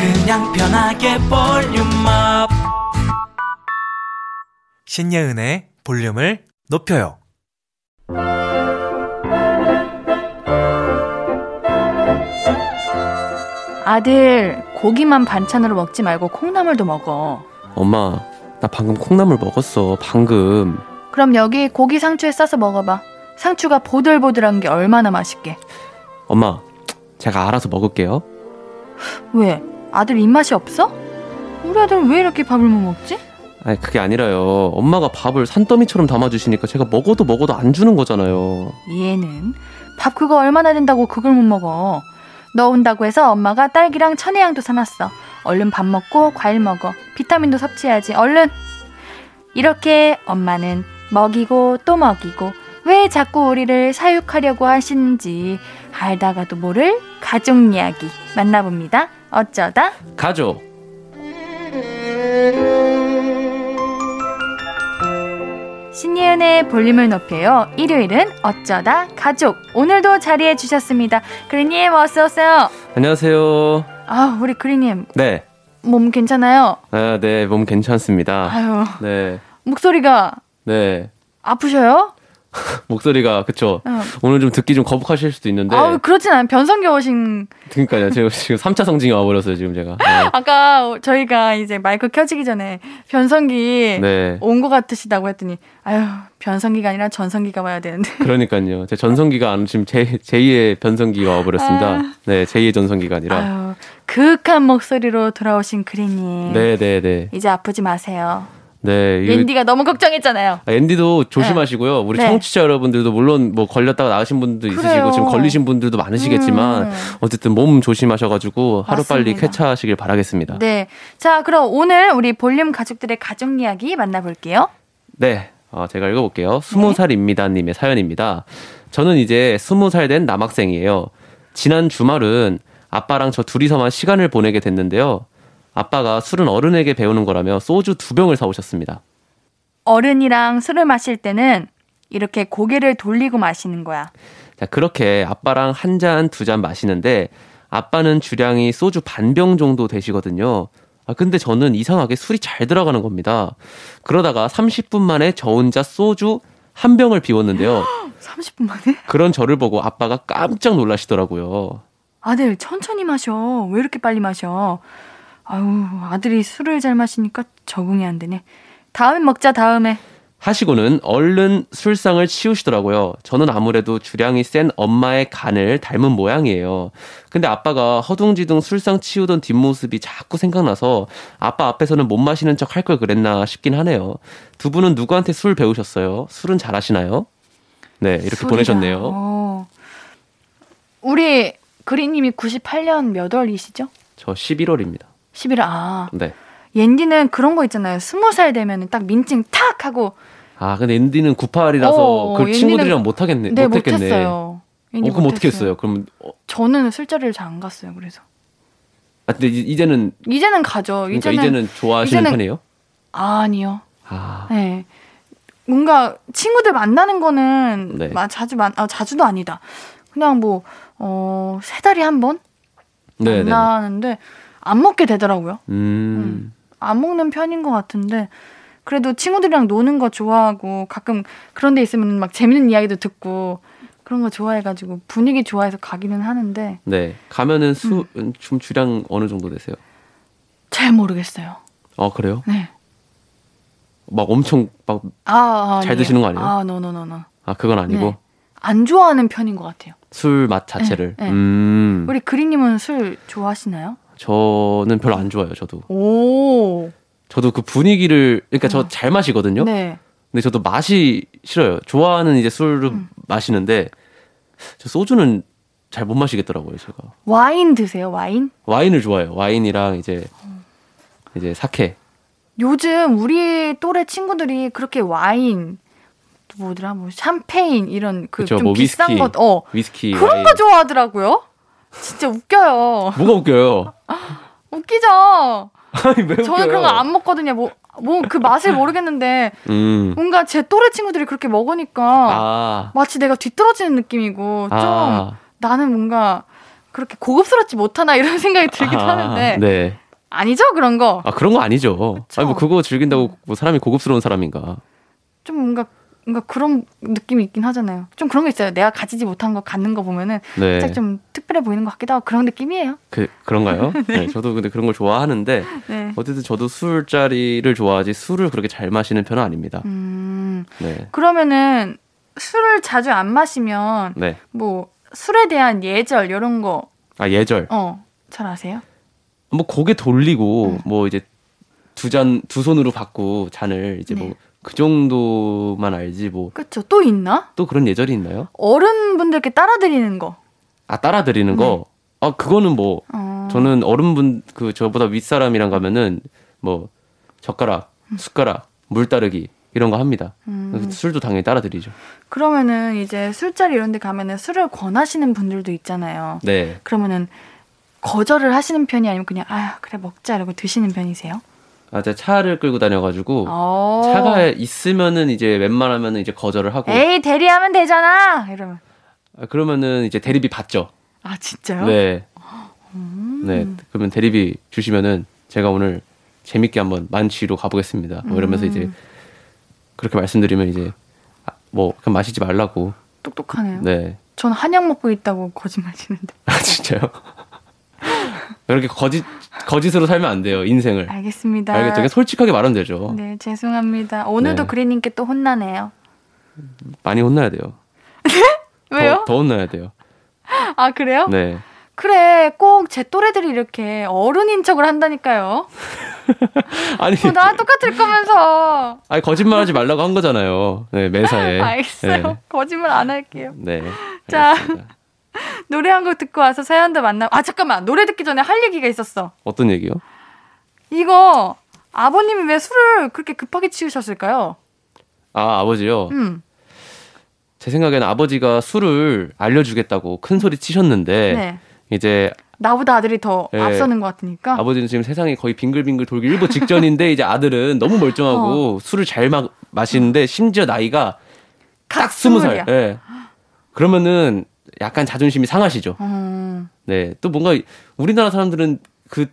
그냥 편하게 볼륨업. 신예은의 볼륨을 높여요. 아들, 고기만 반찬으로 먹지 말고 콩나물도 먹어. 엄마 나 방금 콩나물 먹었어 방금 그럼 여기 고기 상추에 싸서 먹어봐. 상추가 보들보들한 게 얼마나 맛있게. 엄마 제가 알아서 먹을게요 왜? 아들 입맛이 없어? 우리 아들 왜 이렇게 밥을 못 먹지? 아니 그게 아니라요 엄마가 밥을 산더미처럼 담아주시니까 제가 먹어도 먹어도 안 주는 거잖아요 얘는 밥 그거 얼마나 된다고 그걸 못 먹어. 너 온다고 해서 엄마가 딸기랑 천혜향도 사놨어. 얼른 밥 먹고 과일 먹어. 비타민도 섭취해야지. 얼른. 이렇게 엄마는 먹이고 또 먹이고 왜 자꾸 우리를 사육하려고 하시는지 알다가도 모를 가족 이야기 만나봅니다. 어쩌다 가족. 신예은의 볼륨을 높여요. 일요일은 어쩌다 가족. 오늘도 자리해 주셨습니다. 그리님 어서 오세요. 안녕하세요. 아, 우리 그리님 네. 몸 괜찮아요? 아, 네, 몸 괜찮습니다. 아유, 네. 목소리가 네. 아프셔요? 목소리가 그쵸. 응. 오늘 좀 듣기 좀 거북하실 수도 있는데. 아우, 그렇진 않아요. 변성기 오신 그러니까요. 제가 지금 3차 성징이 와버렸어요, 지금 제가. 네. 아까 저희가 이제 마이크 켜지기 전에 변성기 네. 온것 같으시다고 했더니 아유 변성기가 아니라 전성기가 와야 되는데 그러니까요. 제 전성기가 안, 지금 제, 제2의 변성기가 와버렸습니다. 아. 네, 제2의 전성기가 아니라. 아유 그윽한 목소리로 돌아오신 그린님 네, 네, 네. 이제 아프지 마세요 네. 앤디가 너무 걱정했잖아요 아, 앤디도 조심하시고요. 우리 네. 청취자 여러분들도 물론 뭐 걸렸다가 나으신 분도 있으시고 그래요. 지금 걸리신 분들도 많으시겠지만 음. 어쨌든 몸 조심하셔가지고 하루 빨리 맞습니다. 쾌차하시길 바라겠습니다. 네 자 그럼 오늘 우리 볼륨 가족들의 가족 이야기 만나볼게요 네, 어, 제가 읽어볼게요. 스무 살입니다님의 사연입니다. 저는 이제 스무 살 된 남학생이에요. 지난 주말은 아빠랑 저 둘이서만 시간을 보내게 됐는데요. 아빠가 술은 어른에게 배우는 거라며 소주 두 병을 사오셨습니다. 어른이랑 술을 마실 때는 이렇게 고개를 돌리고 마시는 거야 자, 그렇게 아빠랑 한 잔, 두 잔 마시는데 아빠는 주량이 소주 반 병 정도 되시거든요. 아, 근데 저는 이상하게 술이 잘 들어가는 겁니다. 그러다가 30분 만에 저 혼자 소주 한 병을 비웠는데요. 30분 만에 그런 저를 보고 아빠가 깜짝 놀라시더라고요. 아들 천천히 마셔. 왜 이렇게 빨리 마셔? 아유 아들이 술을 잘 마시니까 적응이 안 되네. 다음에 먹자 다음에. 하시고는 얼른 술상을 치우시더라고요. 저는 아무래도 주량이 센 엄마의 간을 닮은 모양이에요. 근데 아빠가 허둥지둥 술상 치우던 뒷모습이 자꾸 생각나서 아빠 앞에서는 못 마시는 척 할 걸 그랬나 싶긴 하네요. 두 분은 누구한테 술 배우셨어요? 술은 잘하시나요? 네, 이렇게 술이라. 보내셨네요. 어. 우리 그리님이 98년 몇 월이시죠? 저 11월입니다. 11월 아 네. 옌디는 그런 거 있잖아요. 20살 되면은 딱 민증 탁 하고 아, 근데 앤디는 98이라서 어, 그 친구들이랑 못 하겠네. 네 못 했겠네. 못했어요. 어, 어떻게. 했어요? 그럼 어, 저는 술자리를 잘 안 갔어요. 그래서 아, 근데 이- 이제는 이제는 가죠. 그러니까 이제는, 이제는, 좋아하시는 이제는- 편이에요? 아니요. 아. 네. 뭔가 친구들 만나는 거는 네. 마- 자주 만 아, 자주도 아니다. 그냥 뭐 어, 세 달에 한번 네, 네. 만나는데 안 먹게 되더라고요. 음. 안 먹는 편인 것 같은데 그래도 친구들이랑 노는 거 좋아하고 가끔 그런 데 있으면 막 재밌는 이야기도 듣고 그런 거 좋아해가지고 분위기 좋아해서 가기는 하는데 네. 가면은 수, 좀 주량 어느 정도 되세요? 잘 모르겠어요. 어, 그래요? 네. 막 엄청 막, 아, 잘 아니에요. 드시는 거 아니에요? 아, no no no no. 아, 그건 아니고. 네. 안 좋아하는 편인 것 같아요. 술 맛 자체를. 네, 네. 음. 우리 그리님은 술 좋아하시나요? 저는 별로 안 좋아요, 저도. 오. 저도 그 분위기를, 그러니까 저 잘 마시거든요? 어. 네. 근데 저도 맛이 싫어요. 좋아하는 이제 술을 음. 마시는데, 저 소주는 잘 못 마시겠더라고요, 제가. 와인 드세요, 와인? 와인을 좋아해요. 와인이랑 이제, 이제 사케. 요즘 우리 또래 친구들이 그렇게 와인, 또 뭐더라, 뭐 샴페인 이런 그 그쵸, 좀뭐 비싼 것, 어 위스키. 그런 와인. 거 좋아하더라고요. 진짜 웃겨요. 뭐가 웃겨요? 웃기죠. 아니, 왜 웃겨요? 저는 그런 거 안 먹거든요. 뭐, 뭐 그 맛을 모르겠는데 음. 뭔가 제 또래 친구들이 그렇게 먹으니까 아. 마치 내가 뒤떨어지는 느낌이고 좀 아. 나는 뭔가 그렇게 고급스럽지 못하나 이런 생각이 들기도 아, 하는데 네. 아니죠 그런 거. 아 그런 거 아니죠. 그쵸? 아니 뭐 그거 즐긴다고 뭐 사람이 고급스러운 사람인가? 좀 뭔가 뭔가 그런 느낌이 있긴 하잖아요. 좀 그런 거 있어요. 내가 가지지 못한 거 갖는 거 보면은 네. 살짝 좀 특별해 보이는 것 같기도 하고 그런 느낌이에요. 그 그런가요? 네. 저도 근데 그런 걸 좋아하는데 네. 어쨌든 저도 술자리를 좋아하지 술을 그렇게 잘 마시는 편은 아닙니다. 음 네. 그러면은 술을 자주 안 마시면 네. 뭐 술에 대한 예절 이런 거 아 예절. 어, 잘 아세요? 뭐 고개 돌리고 음. 뭐 이제 두 잔 두 손으로 받고 잔을 이제 네. 뭐 그 정도만 알지 뭐또 그쵸? 또 있나? 그런 예절이 있나요? 어른분들께 따라 드리는 거. 아 따라 드리는 거. 아 그거는 뭐 네. 어. 저는 어른분 그 저보다 윗사람이랑 가면은 뭐 젓가락, 숟가락, 물 따르기 이런 거 합니다. 음, 술도 당연히 따라 드리죠. 그러면은 이제 술자리 이런 데 가면은 술을 권하시는 분들도 있잖아요. 네. 그러면은 거절을 하시는 편이 아니면 그냥 아 그래 먹자 이러고 드시는 편이세요? 아, 제가 차를 끌고 다녀가지고 어. 차가 있으면은 이제 웬만하면은 이제 거절을 하고 에이 대리하면 되잖아 이러면 아, 그러면은 이제 대리비 받죠. 아 진짜요? 네. 음. 네. 그러면 대리비 주시면은 제가 오늘 재밌게 한번 만취로 가보겠습니다. 뭐 이러면서 음. 이제 그렇게 말씀드리면 이제 아, 뭐 그냥 마시지 말라고. 똑똑하네요. 네. 전 한약 먹고 있다고 거짓말 치는데. 아 진짜요? 그렇게 거짓 거짓으로 살면 안 돼요 인생을. 알겠습니다. 알겠죠? 그냥 솔직하게 말하면 되죠. 네 죄송합니다. 오늘도 네. 그리님께 또 혼나네요. 많이 혼나야 돼요. 왜요? 더, 더 혼나야 돼요. 아 그래요? 네. 그래 꼭 제 또래들이 이렇게 어른인 척을 한다니까요. 아니, 어, 나랑 똑같을 거면서. 아니 거짓말하지 말라고 한 거잖아요. 네 매사에. 알겠어요. 네. 거짓말 안 할게요. 네. 자. 알겠습니다. 노래 한 곡 듣고 와서 사연도 만나. 아 잠깐만 노래 듣기 전에 할 얘기가 있었어. 어떤 얘기요? 이거 아버님이 왜 술을 그렇게 급하게 치우셨을까요? 아 아버지요. 음. 제 생각에는 아버지가 술을 알려주겠다고 큰 소리 치셨는데 네. 이제 나보다 아들이 더 네. 앞서는 것 같으니까. 아버지는 지금 세상이 거의 빙글빙글 돌기 일보 직전인데 이제 아들은 너무 멀쩡하고 술을 잘 마, 마시는데 심지어 나이가 딱 스무 살. 예. 그러면은 약간 자존심이 상하시죠. 음. 네. 또 뭔가 우리나라 사람들은 그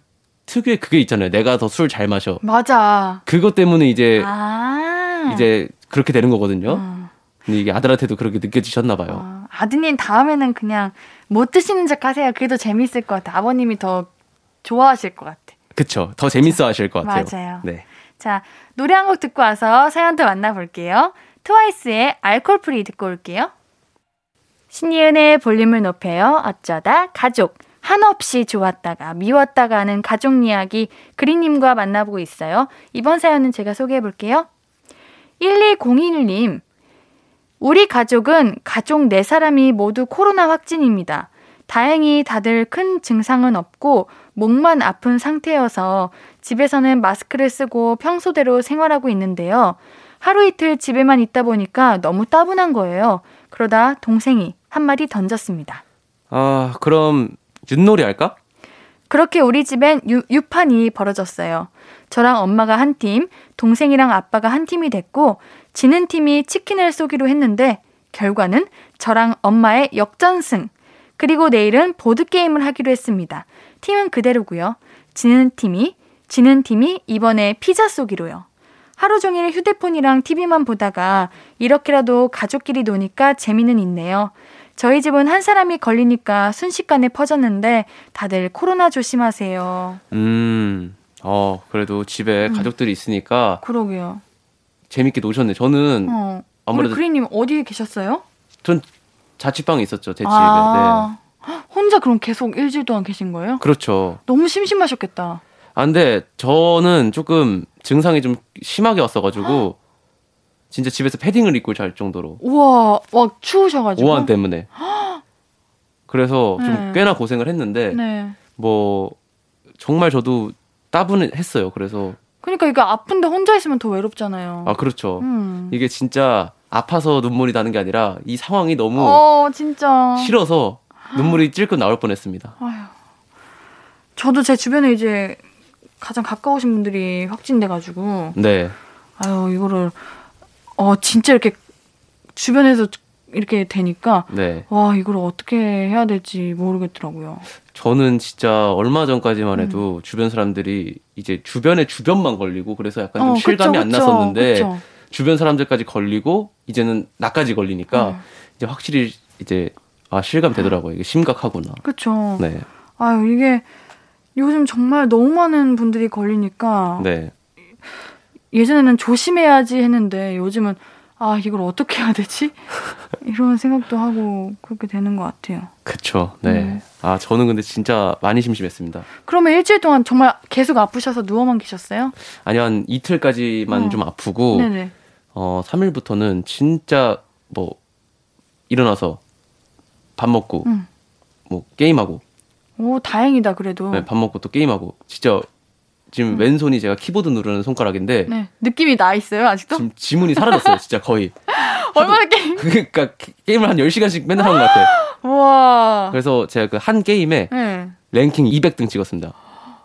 특유의 그게 있잖아요. 내가 더 술 잘 마셔. 맞아. 그것 때문에 이제 아. 이제 그렇게 되는 거거든요. 음. 근데 이게 아들한테도 그렇게 느껴지셨나 봐요. 어, 아드님 다음에는 그냥 못 드시는 척 하세요. 그래도 재밌을 것 같아. 아버님이 더 좋아하실 것 같아. 그쵸. 더 재밌어 하실 것 같아요. 맞아요. 네. 자, 노래 한 곡 듣고 와서 사연도 만나볼게요. 트와이스의 Alcohol Free 듣고 올게요. 신예은의 볼륨을 높여요. 어쩌다 가족. 한없이 좋았다가 미웠다가 하는 가족 이야기 그리님과 만나보고 있어요. 이번 사연은 제가 소개해 볼게요. 1201님. 우리 가족은 가족 4사람이 모두 코로나 확진입니다. 다행히 다들 큰 증상은 없고 목만 아픈 상태여서 집에서는 마스크를 쓰고 평소대로 생활하고 있는데요. 하루 이틀 집에만 있다 보니까 너무 따분한 거예요. 그러다 동생이 한마디 던졌습니다. 아, 그럼 윷놀이 할까? 그렇게 우리 집엔 유, 유판이 벌어졌어요. 저랑 엄마가 한 팀, 동생이랑 아빠가 한 팀이 됐고, 지는 팀이 치킨을 쏘기로 했는데, 결과는 저랑 엄마의 역전승. 그리고 내일은 보드게임을 하기로 했습니다. 팀은 그대로고요. 지는 팀이, 지는 팀이 이번에 피자 쏘기로요. 하루 종일 휴대폰이랑 TV만 보다가 이렇게라도 가족끼리 노니까 재미는 있네요. 저희 집은 한 사람이 걸리니까 순식간에 퍼졌는데 다들 코로나 조심하세요. 음, 어, 그래도 집에 가족들이 있으니까 그러게요. 재밌게 노셨네. 저는 어. 아무래도- 우리 그리님 어디에 계셨어요? 전 자취방에 있었죠. 제 집에. 네. 아, 혼자 그럼 계속 일주일 동안 계신 거예요? 그렇죠. 너무 심심하셨겠다. 아, 근데 저는 조금 증상이 좀 심하게 왔어가지고 진짜 집에서 패딩을 입고 잘 정도로 우와, 와 추우셔가지고. 오한 때문에. 그래서 좀 네. 꽤나 고생을 했는데 네. 뭐 정말 저도 따분했어요. 그래서 그러니까 이거 아픈데 혼자 있으면 더 외롭잖아요. 아 그렇죠. 음. 이게 진짜 아파서 눈물이 나는 게 아니라 이 상황이 너무 어, 진짜. 싫어서 눈물이 찔끔 나올 뻔했습니다. 아휴. 저도 제 주변에 이제 가장 가까우신 분들이 확진돼가지고 네. 아유 이거를 어 진짜 이렇게 주변에서 이렇게 되니까 네. 와 이걸 어떻게 해야 될지 모르겠더라고요. 저는 진짜 얼마 전까지만 음. 해도 주변 사람들이 이제 주변에 주변만 걸리고 그래서 약간 좀 어, 실감이 그쵸, 안 그쵸, 났었는데 그쵸. 주변 사람들까지 걸리고 이제는 나까지 걸리니까 음. 이제 확실히 이제 아 실감 되더라고요. 이게 심각하구나. 그쵸. 네. 아유 이게 요즘 정말 너무 많은 분들이 걸리니까 네. 예전에는 조심해야지 했는데 요즘은 아 이걸 어떻게 해야 되지 이런 생각도 하고 그렇게 되는 것 같아요. 그쵸. 네. 음. 아 저는 근데 진짜 많이 심심했습니다. 그러면 일주일 동안 정말 계속 아프셔서 누워만 계셨어요? 아니 한 이틀까지만 어. 좀 아프고 네네. 어 3일부터는 진짜 뭐 일어나서 밥 먹고 음. 뭐 게임하고 오 다행이다 그래도. 네, 밥 먹고 또 게임하고 진짜 지금 왼손이 제가 키보드 누르는 손가락인데 음. 네 느낌이 나 있어요 아직도? 지금 지문이 사라졌어요 진짜 거의 얼마나 게임? 그러니까 게- 게임을 한 10시간씩 맨날 하는 것 같아요 우와. 그래서 제가 그 한 게임에 네. 랭킹 200등 찍었습니다.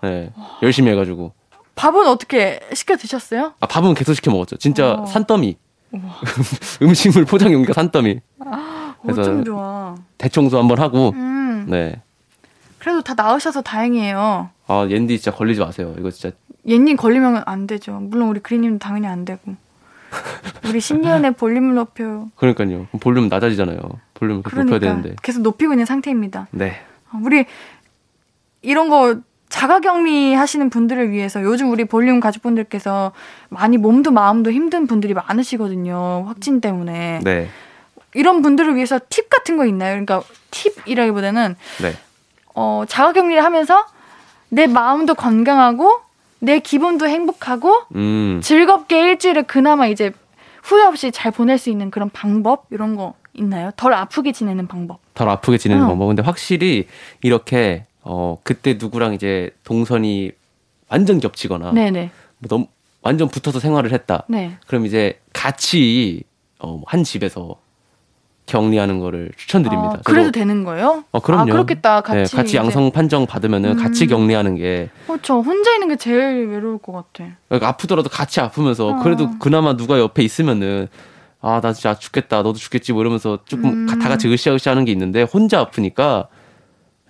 네, 열심히 해가지고. 밥은 어떻게 시켜 드셨어요? 아 밥은 계속 시켜 먹었죠. 진짜 어. 산더미. 음식물 포장 용기가 산더미. 그래서. 대청소 한번 하고. 음. 네. 그래도 다 나으셔서 다행이에요. 아 옌디 진짜 걸리지 마세요. 이거 진짜 얘님 걸리면 안 되죠. 물론 우리 그리님도 당연히 안 되고. 우리 신예은의 볼륨을 높여요. 그러니까요. 볼륨 낮아지잖아요. 볼륨 계속 높여야 그러니까 되는데. 계속 높이고 있는 상태입니다. 네. 우리 이런 거 자가격리 하시는 분들을 위해서 요즘 우리 볼륨 가족분들께서 많이 몸도 마음도 힘든 분들이 많으시거든요. 확진 때문에. 네. 이런 분들을 위해서 팁 같은 거 있나요? 그러니까 팁이라기보다는 네. 어, 자가 격리를 하면서 내 마음도 건강하고 내 기분도 행복하고 음. 즐겁게 일주일을 그나마 이제 후회 없이 잘 보낼 수 있는 그런 방법 이런 거 있나요? 덜 아프게 지내는 방법. 덜 아프게 지내는 어. 방법. 근데 확실히 이렇게 어 그때 누구랑 이제 동선이 완전 겹치거나 네네. 뭐 너무 완전 붙어서 생활을 했다. 네. 그럼 이제 같이 어, 한 집에서 격리하는 거를 추천드립니다. 아, 그래도 되는 거예요? 어, 그럼요. 아, 그렇겠다. 같이. 네, 같이. 양성 판정 받으면은 같이 음. 격리하는 게 그렇죠. 혼자 있는 게 제일 외로울 것 같아. 그러니까 아프더라도 같이 아프면서 어. 그래도 그나마 누가 옆에 있으면은 아 나 진짜 죽겠다 너도 죽겠지 뭐 이러면서 조금 음. 다 같이 으쌰으쌰 하는 게 있는데 혼자 아프니까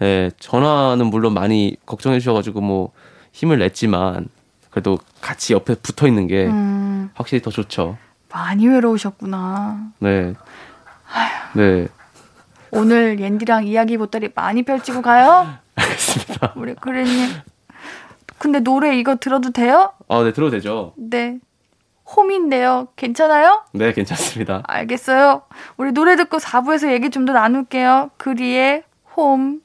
예 전화는 물론 많이 걱정해 주셔 가지고 뭐 힘을 냈지만 그래도 같이 옆에 붙어 있는 게 음, 확실히 더 좋죠 많이 외로우셨구나. 네 네, 오늘 옌디랑 이야기 보따리 많이 펼치고 가요? 알겠습니다. 우리 그래님. 근데 노래 이거 들어도 돼요? 아, 네, 들어도 되죠? 네. 홈인데요. 괜찮아요? 네, 괜찮습니다. 알겠어요. 우리 노래 듣고 4부에서 얘기 좀 더 나눌게요. 그리의 홈.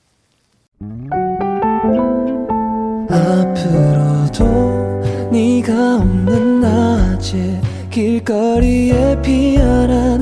앞으로도 네가 없는 낮에 길거리에 피어난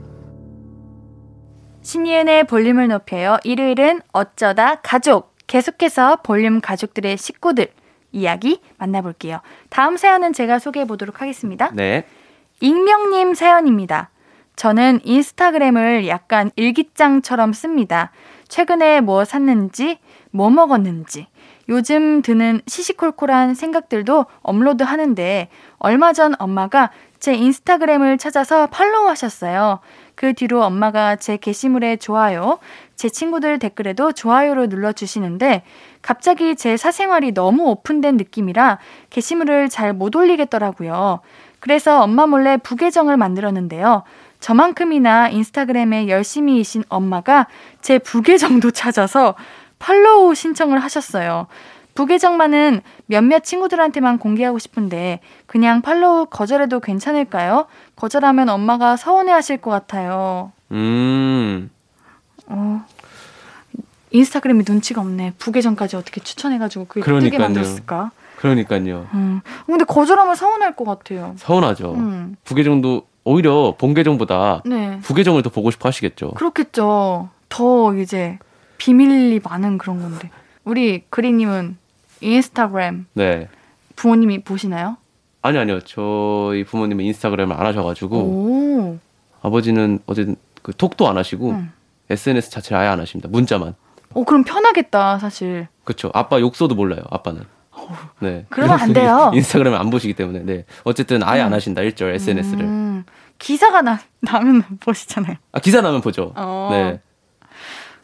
신이은의 볼륨을 높여요. 일요일은 어쩌다 가족. 계속해서 볼륨 가족들의 식구들 이야기 만나볼게요. 다음 사연은 제가 소개해 보도록 하겠습니다. 네. 익명님 사연입니다. 저는 인스타그램을 약간 일기장처럼 씁니다. 최근에 뭐 샀는지, 뭐 먹었는지, 요즘 드는 시시콜콜한 생각들도 업로드 하는데, 얼마 전 엄마가 제 인스타그램을 찾아서 팔로우 하셨어요. 그 뒤로 엄마가 제 게시물에 좋아요, 제 친구들 댓글에도 좋아요를 눌러주시는데, 갑자기 제 사생활이 너무 오픈된 느낌이라 게시물을 잘 못 올리겠더라고요. 그래서 엄마 몰래 부계정을 만들었는데요. 저만큼이나 인스타그램에 열심히이신 엄마가 제 부계정도 찾아서 팔로우 신청을 하셨어요. 부계정만은 몇몇 친구들한테만 공개하고 싶은데 그냥 팔로우 거절해도 괜찮을까요? 거절하면 엄마가 서운해 하실 것 같아요. 음. 어. 인스타그램이 눈치가 없네. 부계정까지 어떻게 추천해가지고 그게 뜨게. 만들었을까? 그러니까요. 음. 근데 거절하면 서운할 것 같아요. 서운하죠. 음. 부계정도 오히려 본계정보다 네. 부계정을 더 보고 싶어 하시겠죠. 그렇겠죠. 더 이제 비밀이 많은 그런 건데. 우리 그리님은 인스타그램 네. 부모님이 보시나요? 아니 아니요. 저희 부모님은 인스타그램을 안 하셔가지고 오. 아버지는 어쨌든 그 톡도 안 하시고 음. SNS 자체를 아예 안 하십니다. 문자만. 오, 그럼 편하겠다, 사실. 그렇죠. 아빠 욕서도 몰라요. 아빠는. 네. 그러면 안 돼요. 인스타그램을 안 보시기 때문에. 네. 어쨌든 아예 안 음. 하신다. 일절 SNS를. 음, 기사가 나, 나면 보시잖아요. 아 기사 나면 보죠. 어. 네.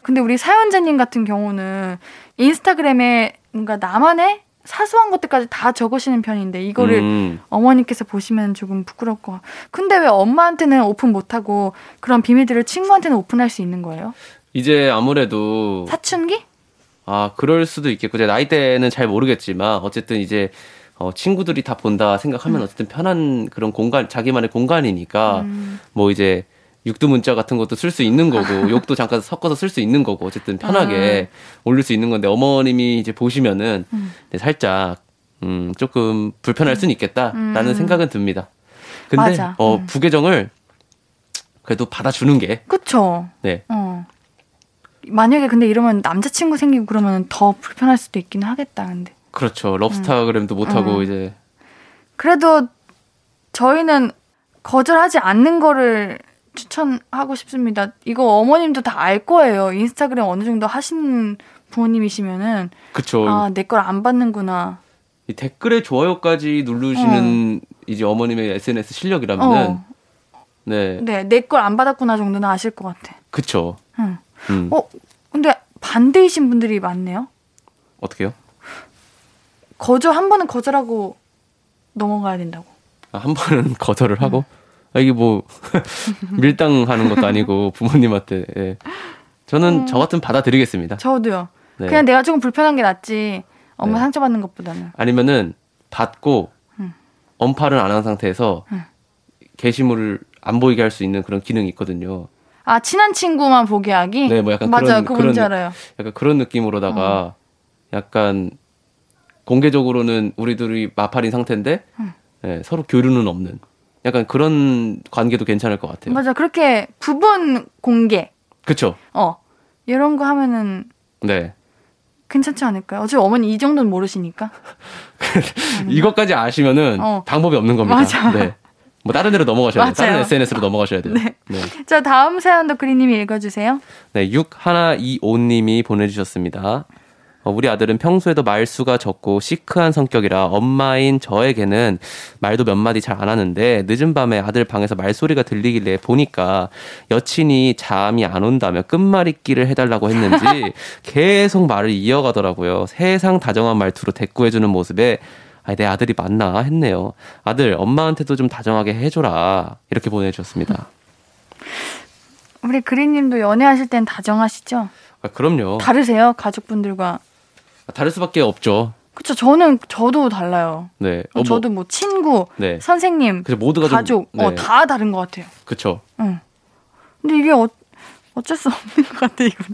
근데 우리 사연자님 같은 경우는 인스타그램에 뭔가 나만의 사소한 것들까지 다 적으시는 편인데 이거를 음, 어머니께서 보시면 조금 같- 근데 왜 엄마한테는 오픈 못하고 그런 비밀들을 친구한테는 오픈할 수 있는 거예요? 이제 아무래도 사춘기? 아 그럴 수도 있겠고 제 나이대는 잘 모르겠지만 어쨌든 이제 어, 친구들이 다 본다 생각하면 어쨌든 편한 그런 공간 자기만의 공간이니까 음. 뭐 이제 육두 문자 같은 것도 쓸 수 있는 거고 욕도 잠깐 섞어서 쓸 수 있는 거고 어쨌든 편하게 올릴 수 있는 건데 어머님이 이제 보시면은 음. 네, 살짝 음 조금 불편할 수는 있겠다라는 음. 생각은 듭니다. 근데 맞아. 어 음. 부계정을 그래도 받아주는 게 그쵸. 네. 어. 만약에 근데 이러면 남자친구 생기고 그러면 더 불편할 수도 있긴 하겠다, 근데. 그렇죠. 럽스타그램도 못 하고 음. 이제 그래도 저희는 거절하지 않는 거를 추천하고 싶습니다. 이거 어머님도 다 알 거예요. 인스타그램 어느 정도 하시는 부모님이시면은 그쵸. 아, 내 걸 안 받는구나. 이 댓글에 좋아요까지 누르시는 이제 어머님의 SNS 실력이라면은 어. 네. 네, 내 걸 안 받았구나 정도는 아실 것 같아. 그쵸. 응. 음. 어, 근데 반대이신 분들이 많네요. 어떻게요? 거절 한 번은 거절하고 넘어가야 된다고. 아, 한 번은 거절을 하고 아, 이게 뭐 밀당하는 것도 아니고 부모님한테 예. 저는 저 같은 받아들이겠습니다. 저도요. 네. 그냥 내가 조금 불편한 게 낫지. 엄마 네. 상처받는 것보다는. 아니면은 받고 응. 언팔을 안 한 상태에서 응. 게시물을 안 보이게 할 수 있는 그런 기능이 있거든요. 아 친한 친구만 보게 하기. 네, 뭐 약간 맞아요. 그런- 뭔지 그런- 알아요. 약간 그런 느낌으로다가 약간 공개적으로는 우리 둘이 마팔인 상태인데 응. 예, 서로 교류는 없는 약간 그런 관계도 괜찮을 것 같아요. 맞아. 그렇게 부분 공개. 그쵸? 어 이런 거 하면은 네. 괜찮지 않을까요? 어차피 어머니 이 정도는 모르시니까. 이것까지 아시면은 어. 방법이 없는 겁니다. 맞아. 네. 뭐 다른 데로 넘어가셔야 돼요. 다른. SNS로 넘어가셔야 돼요. 네. 네. 자 다음 사연도 그리님이 읽어주세요. 네, 6125님이 보내주셨습니다. 어, 우리 아들은 평소에도 말수가 적고 시크한 성격이라 엄마인 저에게는 말도 몇 마디 잘 안 하는데 늦은 밤에 아들 방에서 말소리가 들리길래 보니까 여친이 잠이 안 온다며 끝말잇기를 해달라고 했는지 계속 말을 이어가더라고요. 세상 다정한 말투로 대꾸해주는 모습에 아, 내 아들이 맞나 했네요. 아들, 엄마한테도 좀 다정하게 해줘라. 이렇게 보내주셨습니다. 우리 그리님도 연애하실 땐 다정하시죠? 아, 그럼요. 다르세요 가족분들과. 다를 수밖에 없죠. 그쵸 저는 저도 달라요. 네. 어, 뭐, 저도 뭐 친구, 네. 선생님, 그래서 모두가 좀- 가족, 네. 어, 다 다른 것 같아요. 그쵸. 응. 근데 이게 어, 어쩔 수 없는 것 같아, 이건.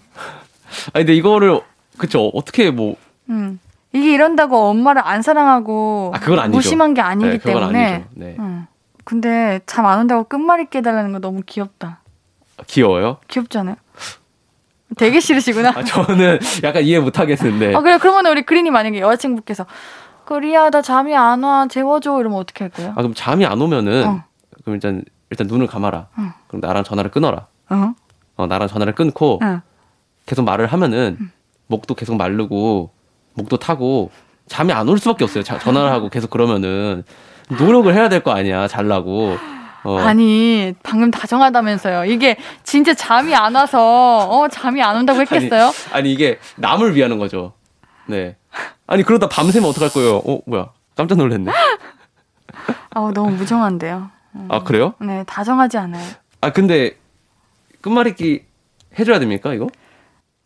아니, 근데 이거를, 그쵸. 어떻게 뭐, 응. 이게 이런다고 엄마를 안 사랑하고 아, 그건 아니죠. 무심한 게 아니기 네, 그건 때문에. 아니죠. 네. 응. 근데 잠 안 온다고 끝말잇기 해달라는 거 너무 귀엽다. 귀여워요? 귀엽지 않아요? 되게 싫으시구나. 아, 저는 약간 이해 못 하겠는데. 아, 그래. 그러면 우리 그린이 만약에 여자친구께서 그리야, 나 잠이 안 와. 재워줘. 이러면 어떻게 할 거예요? 아, 그럼 잠이 안 오면은, 어. 그럼 일단, 일단 눈을 감아라. 응. 그럼 나랑 전화를 끊어라. 어? 어, 나랑 전화를 끊고, 응. 계속 말을 하면은, 목도 계속 마르고, 목도 타고, 잠이 안 올 수밖에 없어요. 자- 전화를 하고 계속 그러면은, 노력을 해야 될 거 아니야. 잘라고. 어. 아니, 방금 다정하다면서요. 이게 진짜 잠이 안 와서, 어, 잠이 안 온다고 했겠어요? 아니, 아니, 이게 남을 위하는 거죠. 네. 아니 그러다 밤새면 어떡할 거예요? 어 뭐야? 깜짝 놀랐네. 아 너무 무정한데요. 아 그래요? 네, 다정하지 않아요. 아 근데 끝말잇기 해줘야 됩니까 이거?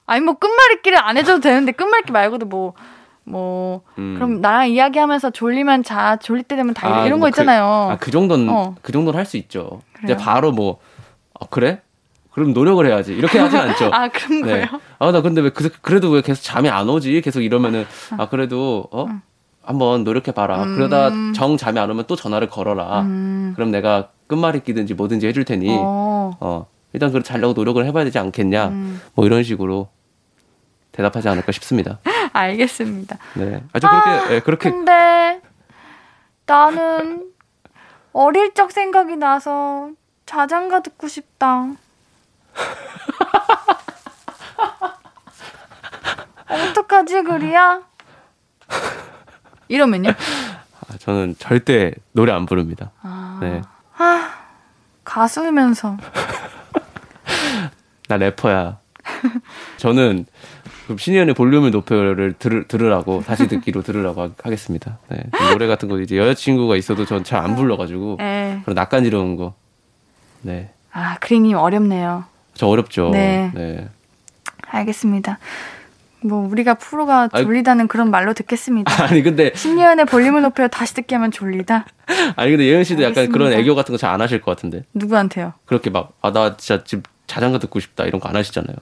아니, 뭐, 끝말잇기를 안 해줘도 되는데, 끝말잇기 말고도 뭐, 뭐, 음. 그럼 나랑 이야기하면서 졸리면 자, 졸릴 때 되면 다 아, 이런 뭐 거 있잖아요. 그, 아 그 정도는 어. 그 정도는 할 수 있죠. 그래요? 이제 바로 뭐 아, 그래? 그럼 노력을 해야지. 이렇게 하진 않죠. 아, 그런 거예요? 아, 나 근데 왜 그, 그래도 왜 계속 잠이 안 오지? 계속 이러면은, 아, 그래도, 어? 한번 노력해 봐라. 음. 그러다 정 잠이 안 오면 또 전화를 걸어라. 음. 그럼 내가 끝말잇기든지 뭐든지 해줄 테니, 어, 어. 일단 그 자려고 노력을 해봐야 되지 않겠냐. 음. 뭐 이런 식으로 대답하지 않을까 싶습니다. 알겠습니다. 네. 아주 그렇게, 예, 그렇게, 근데 나는 어릴 적 생각이 나서 자장가 듣고 싶다. 어떡하지, 그리야? 이러면요? 아, 저는 절대 노래 안 부릅니다. 아, 네. 가수면서. 나 래퍼야. 저는 그럼 신의원의 볼륨을 높여를 들, 들으라고 다시 듣기로 들으라고 하- 하겠습니다. 네. 노래 같은 거 이제 여자친구가 있어도 전 잘 안 불러가지고 네. 그런 낯간지러운 거. 네. 아, 그리님 어렵네요. 저 어렵죠. 네. 네. 알겠습니다. 뭐 우리가 프로가 졸리다는 그런 말로 듣겠습니다. 아니 근데 신예은의 볼륨을 높여 다시 듣게 하면 졸리다. 아니 근데 예은 씨도 약간 그런 알겠습니다. 애교 같은 거 잘 안 하실 것 같은데 누구한테요? 그렇게 막 아 나 진짜 지금 자장가 듣고 싶다 이런 거 안 하시잖아요.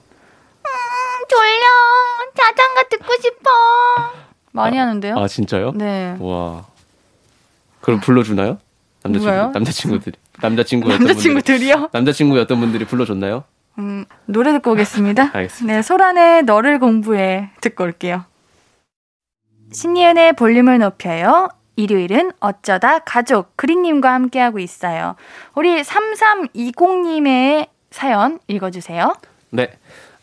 졸려. 자장가 듣고 싶어. 많이 하는데요? 아 진짜요? 네. 와. 그럼 불러주나요? 남자친구 누가요? 남자친구들이 분들이 남자친구들이요? 남자친구였던 분들이 불러줬나요? 음, 노래 듣고 오겠습니다. 알겠습니다. 네, 소란의 너를 공부해 듣고 올게요. 신예은의 볼륨을 높여요. 일요일은 어쩌다 가족 그린님과 함께하고 있어요. 우리 3320님의 사연 읽어주세요. 네.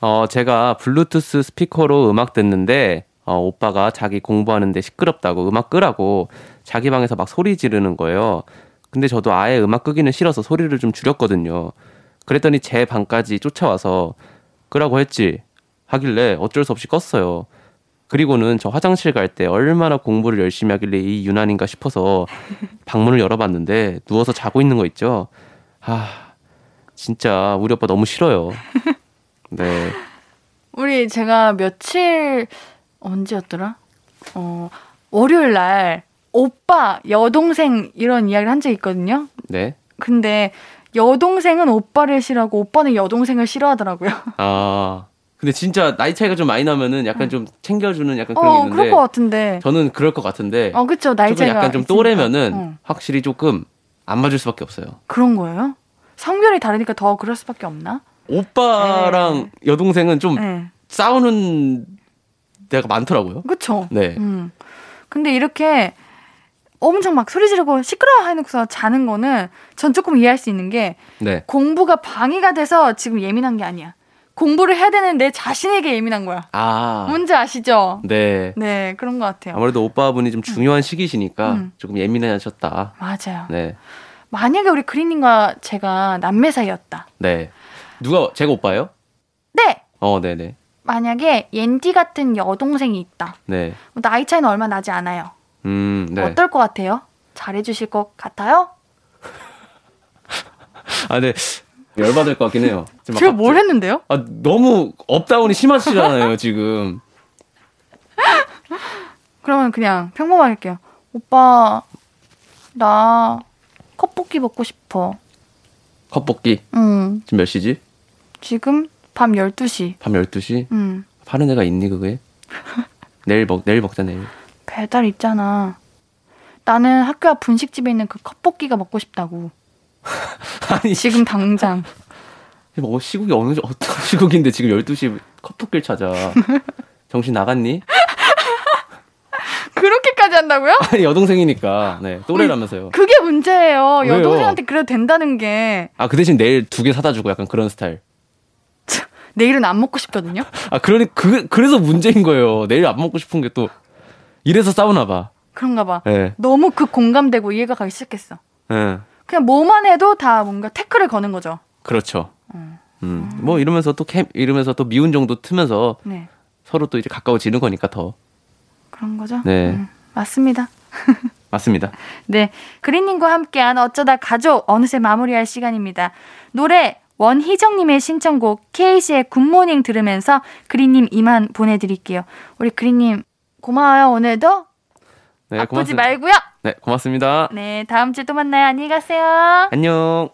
어, 제가 블루투스 스피커로 음악 듣는데, 어, 오빠가 자기 공부하는데 시끄럽다고 음악 끄라고 자기 방에서 막 소리 지르는 거예요. 근데 저도 아예 음악 끄기는 싫어서 소리를 좀 줄였거든요. 그랬더니 제 방까지 쫓아와서 끄라고 했지. 하길래 어쩔 수 없이 껐어요. 그리고는 저 화장실 갈 때 얼마나 공부를 열심히 하길래 이 유난인가 싶어서 방문을 열어봤는데 누워서 자고 있는 거 있죠. 아, 진짜 우리 오빠 너무 싫어요. 네. 우리 제가 며칠 언제였더라? 어, 월요일 날 오빠, 여동생 이런 이야기를 한 적이 있거든요. 네. 근데 여동생은 오빠를 싫어하고 오빠는 여동생을 싫어하더라고요. 아. 근데 진짜 나이 차이가 좀 많이 나면은 약간 좀 챙겨주는 약간 그런 게 어, 있는데 그럴 것 같은데. 저는 그럴 것 같은데 어, 그쵸. 나이 차이가 약간 좀 있으니까. 또래면은 어, 확실히 조금 안 맞을 수밖에 없어요. 그런 거예요? 성별이 다르니까 더 그럴 수밖에 없나? 오빠랑 여동생은 좀 네. 싸우는 데가 많더라고요. 그쵸. 네. 음. 근데 이렇게 엄청 막 소리 지르고 시끄러워 해놓고서 자는 거는 전 조금 이해할 수 있는 게 네. 공부가 방해가 돼서 지금 예민한 게 아니야. 공부를 해야 되는 내 자신에게 예민한 거야. 아. 뭔지 아시죠? 네. 네, 그런 것 같아요. 아무래도 오빠분이 좀 중요한 시기시니까 음. 조금 예민하셨다. 맞아요. 네. 만약에 우리 그린님과 제가 남매 사이였다. 네. 누가 제가 오빠예요? 네! 어, 네, 네. 만약에 옌디 같은 여동생이 있다. 네. 나이 차이는 얼마 나지 않아요. 음, 네. 어떨 것 같아요? 잘해주실 것 같아요? 아, 네. 열받을 것 같긴 해요. 제가 뭘 했는데요? 아, 너무 up down이 심하시잖아요, 지금. 그러면 그냥 평범하게 할게요. 오빠, 나 컵볶이 먹고 싶어. 컵볶이. 응. 지금 몇 시지? 지금 밤 12시. 밤 12시? 응. 파는 애가 있니, 그게? 내일 먹, 내일 먹자, 내일. 배달 있잖아. 나는 학교 앞 분식집에 있는 그 컵볶이가 먹고 싶다고. 아니, 지금 당장. 뭐, 시국이 어느, 정- 어떤 시국인데 지금 12시 컵볶이를 찾아. 정신 나갔니? 그렇게까지 한다고요? 아니, 여동생이니까. 네, 또래라면서요. 그게 문제예요. 왜요? 여동생한테 그래도 된다는 게 아, 그 대신 내일 두 개 사다 주고 약간 그런 스타일. 내일은 안 먹고 싶거든요. 아, 그러니, 그, 그래서 문제인 거예요. 내일 안 먹고 싶은 게 또, 이래서 싸우나 봐. 그런가 봐. 예, 너무 그 공감되고 이해가 가기 시작했어. 예. 그냥 뭐만 해도 다 뭔가 태클을 거는 거죠. 그렇죠. 음, 뭐 이러면서 또 캠, 이러면서 또 미운 정도 트면서 네. 서로 또 이제 가까워지는 거니까 더. 그런 거죠. 네. 음, 맞습니다. 맞습니다. 네. 그린님과 함께한 어쩌다 가족 어느새 마무리할 시간입니다. 노래 원희정님의 신청곡 케이시의 굿모닝 들으면서 그린님 이만 보내드릴게요. 우리 그린님 고마워요 오늘도 네, 아프지 고맙습니다. 말고요. 네, 고맙습니다. 네 다음 주에 또 만나요. 안녕히 가세요. 안녕.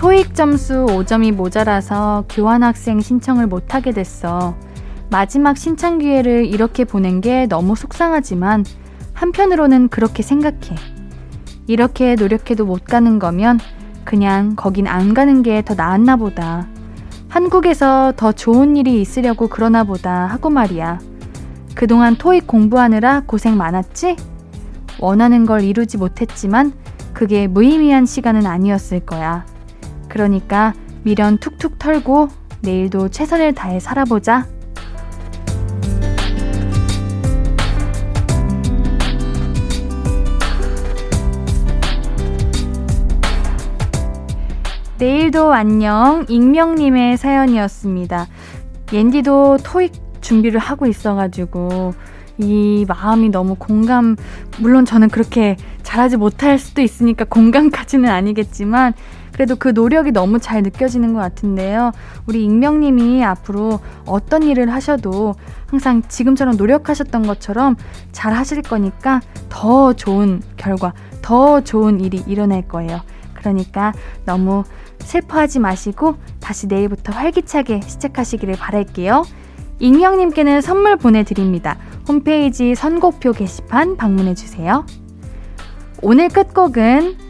토익 점수 5점이 모자라서 교환학생 신청을 못하게 됐어. 마지막 신청 기회를 이렇게 보낸 게 너무 속상하지만 한편으로는 그렇게 생각해. 이렇게 노력해도 못 가는 거면 그냥 거긴 안 가는 게 더 나았나 보다. 한국에서 더 좋은 일이 있으려고 그러나 보다 하고 말이야. 그동안 토익 공부하느라 고생 많았지? 원하는 걸 이루지 못했지만 그게 무의미한 시간은 아니었을 거야. 그러니까 미련 툭툭 털고 내일도 최선을 다해 살아보자. 내일도 안녕 익명님의 사연이었습니다. 옌디도 토익 준비를 하고 있어가지고 이 마음이 너무 공감 물론 저는 그렇게 잘하지 못할 수도 있으니까 공감까지는 아니겠지만 그래도 그 노력이 너무 잘 느껴지는 것 같은데요. 우리 익명님이 앞으로 어떤 일을 하셔도 항상 지금처럼 노력하셨던 것처럼 잘 하실 거니까 더 좋은 결과, 더 좋은 일이 일어날 거예요. 그러니까 너무 슬퍼하지 마시고 다시 내일부터 활기차게 시작하시기를 바랄게요. 익명님께는 선물 보내드립니다. 홈페이지 선곡표 게시판 방문해주세요. 오늘 끝곡은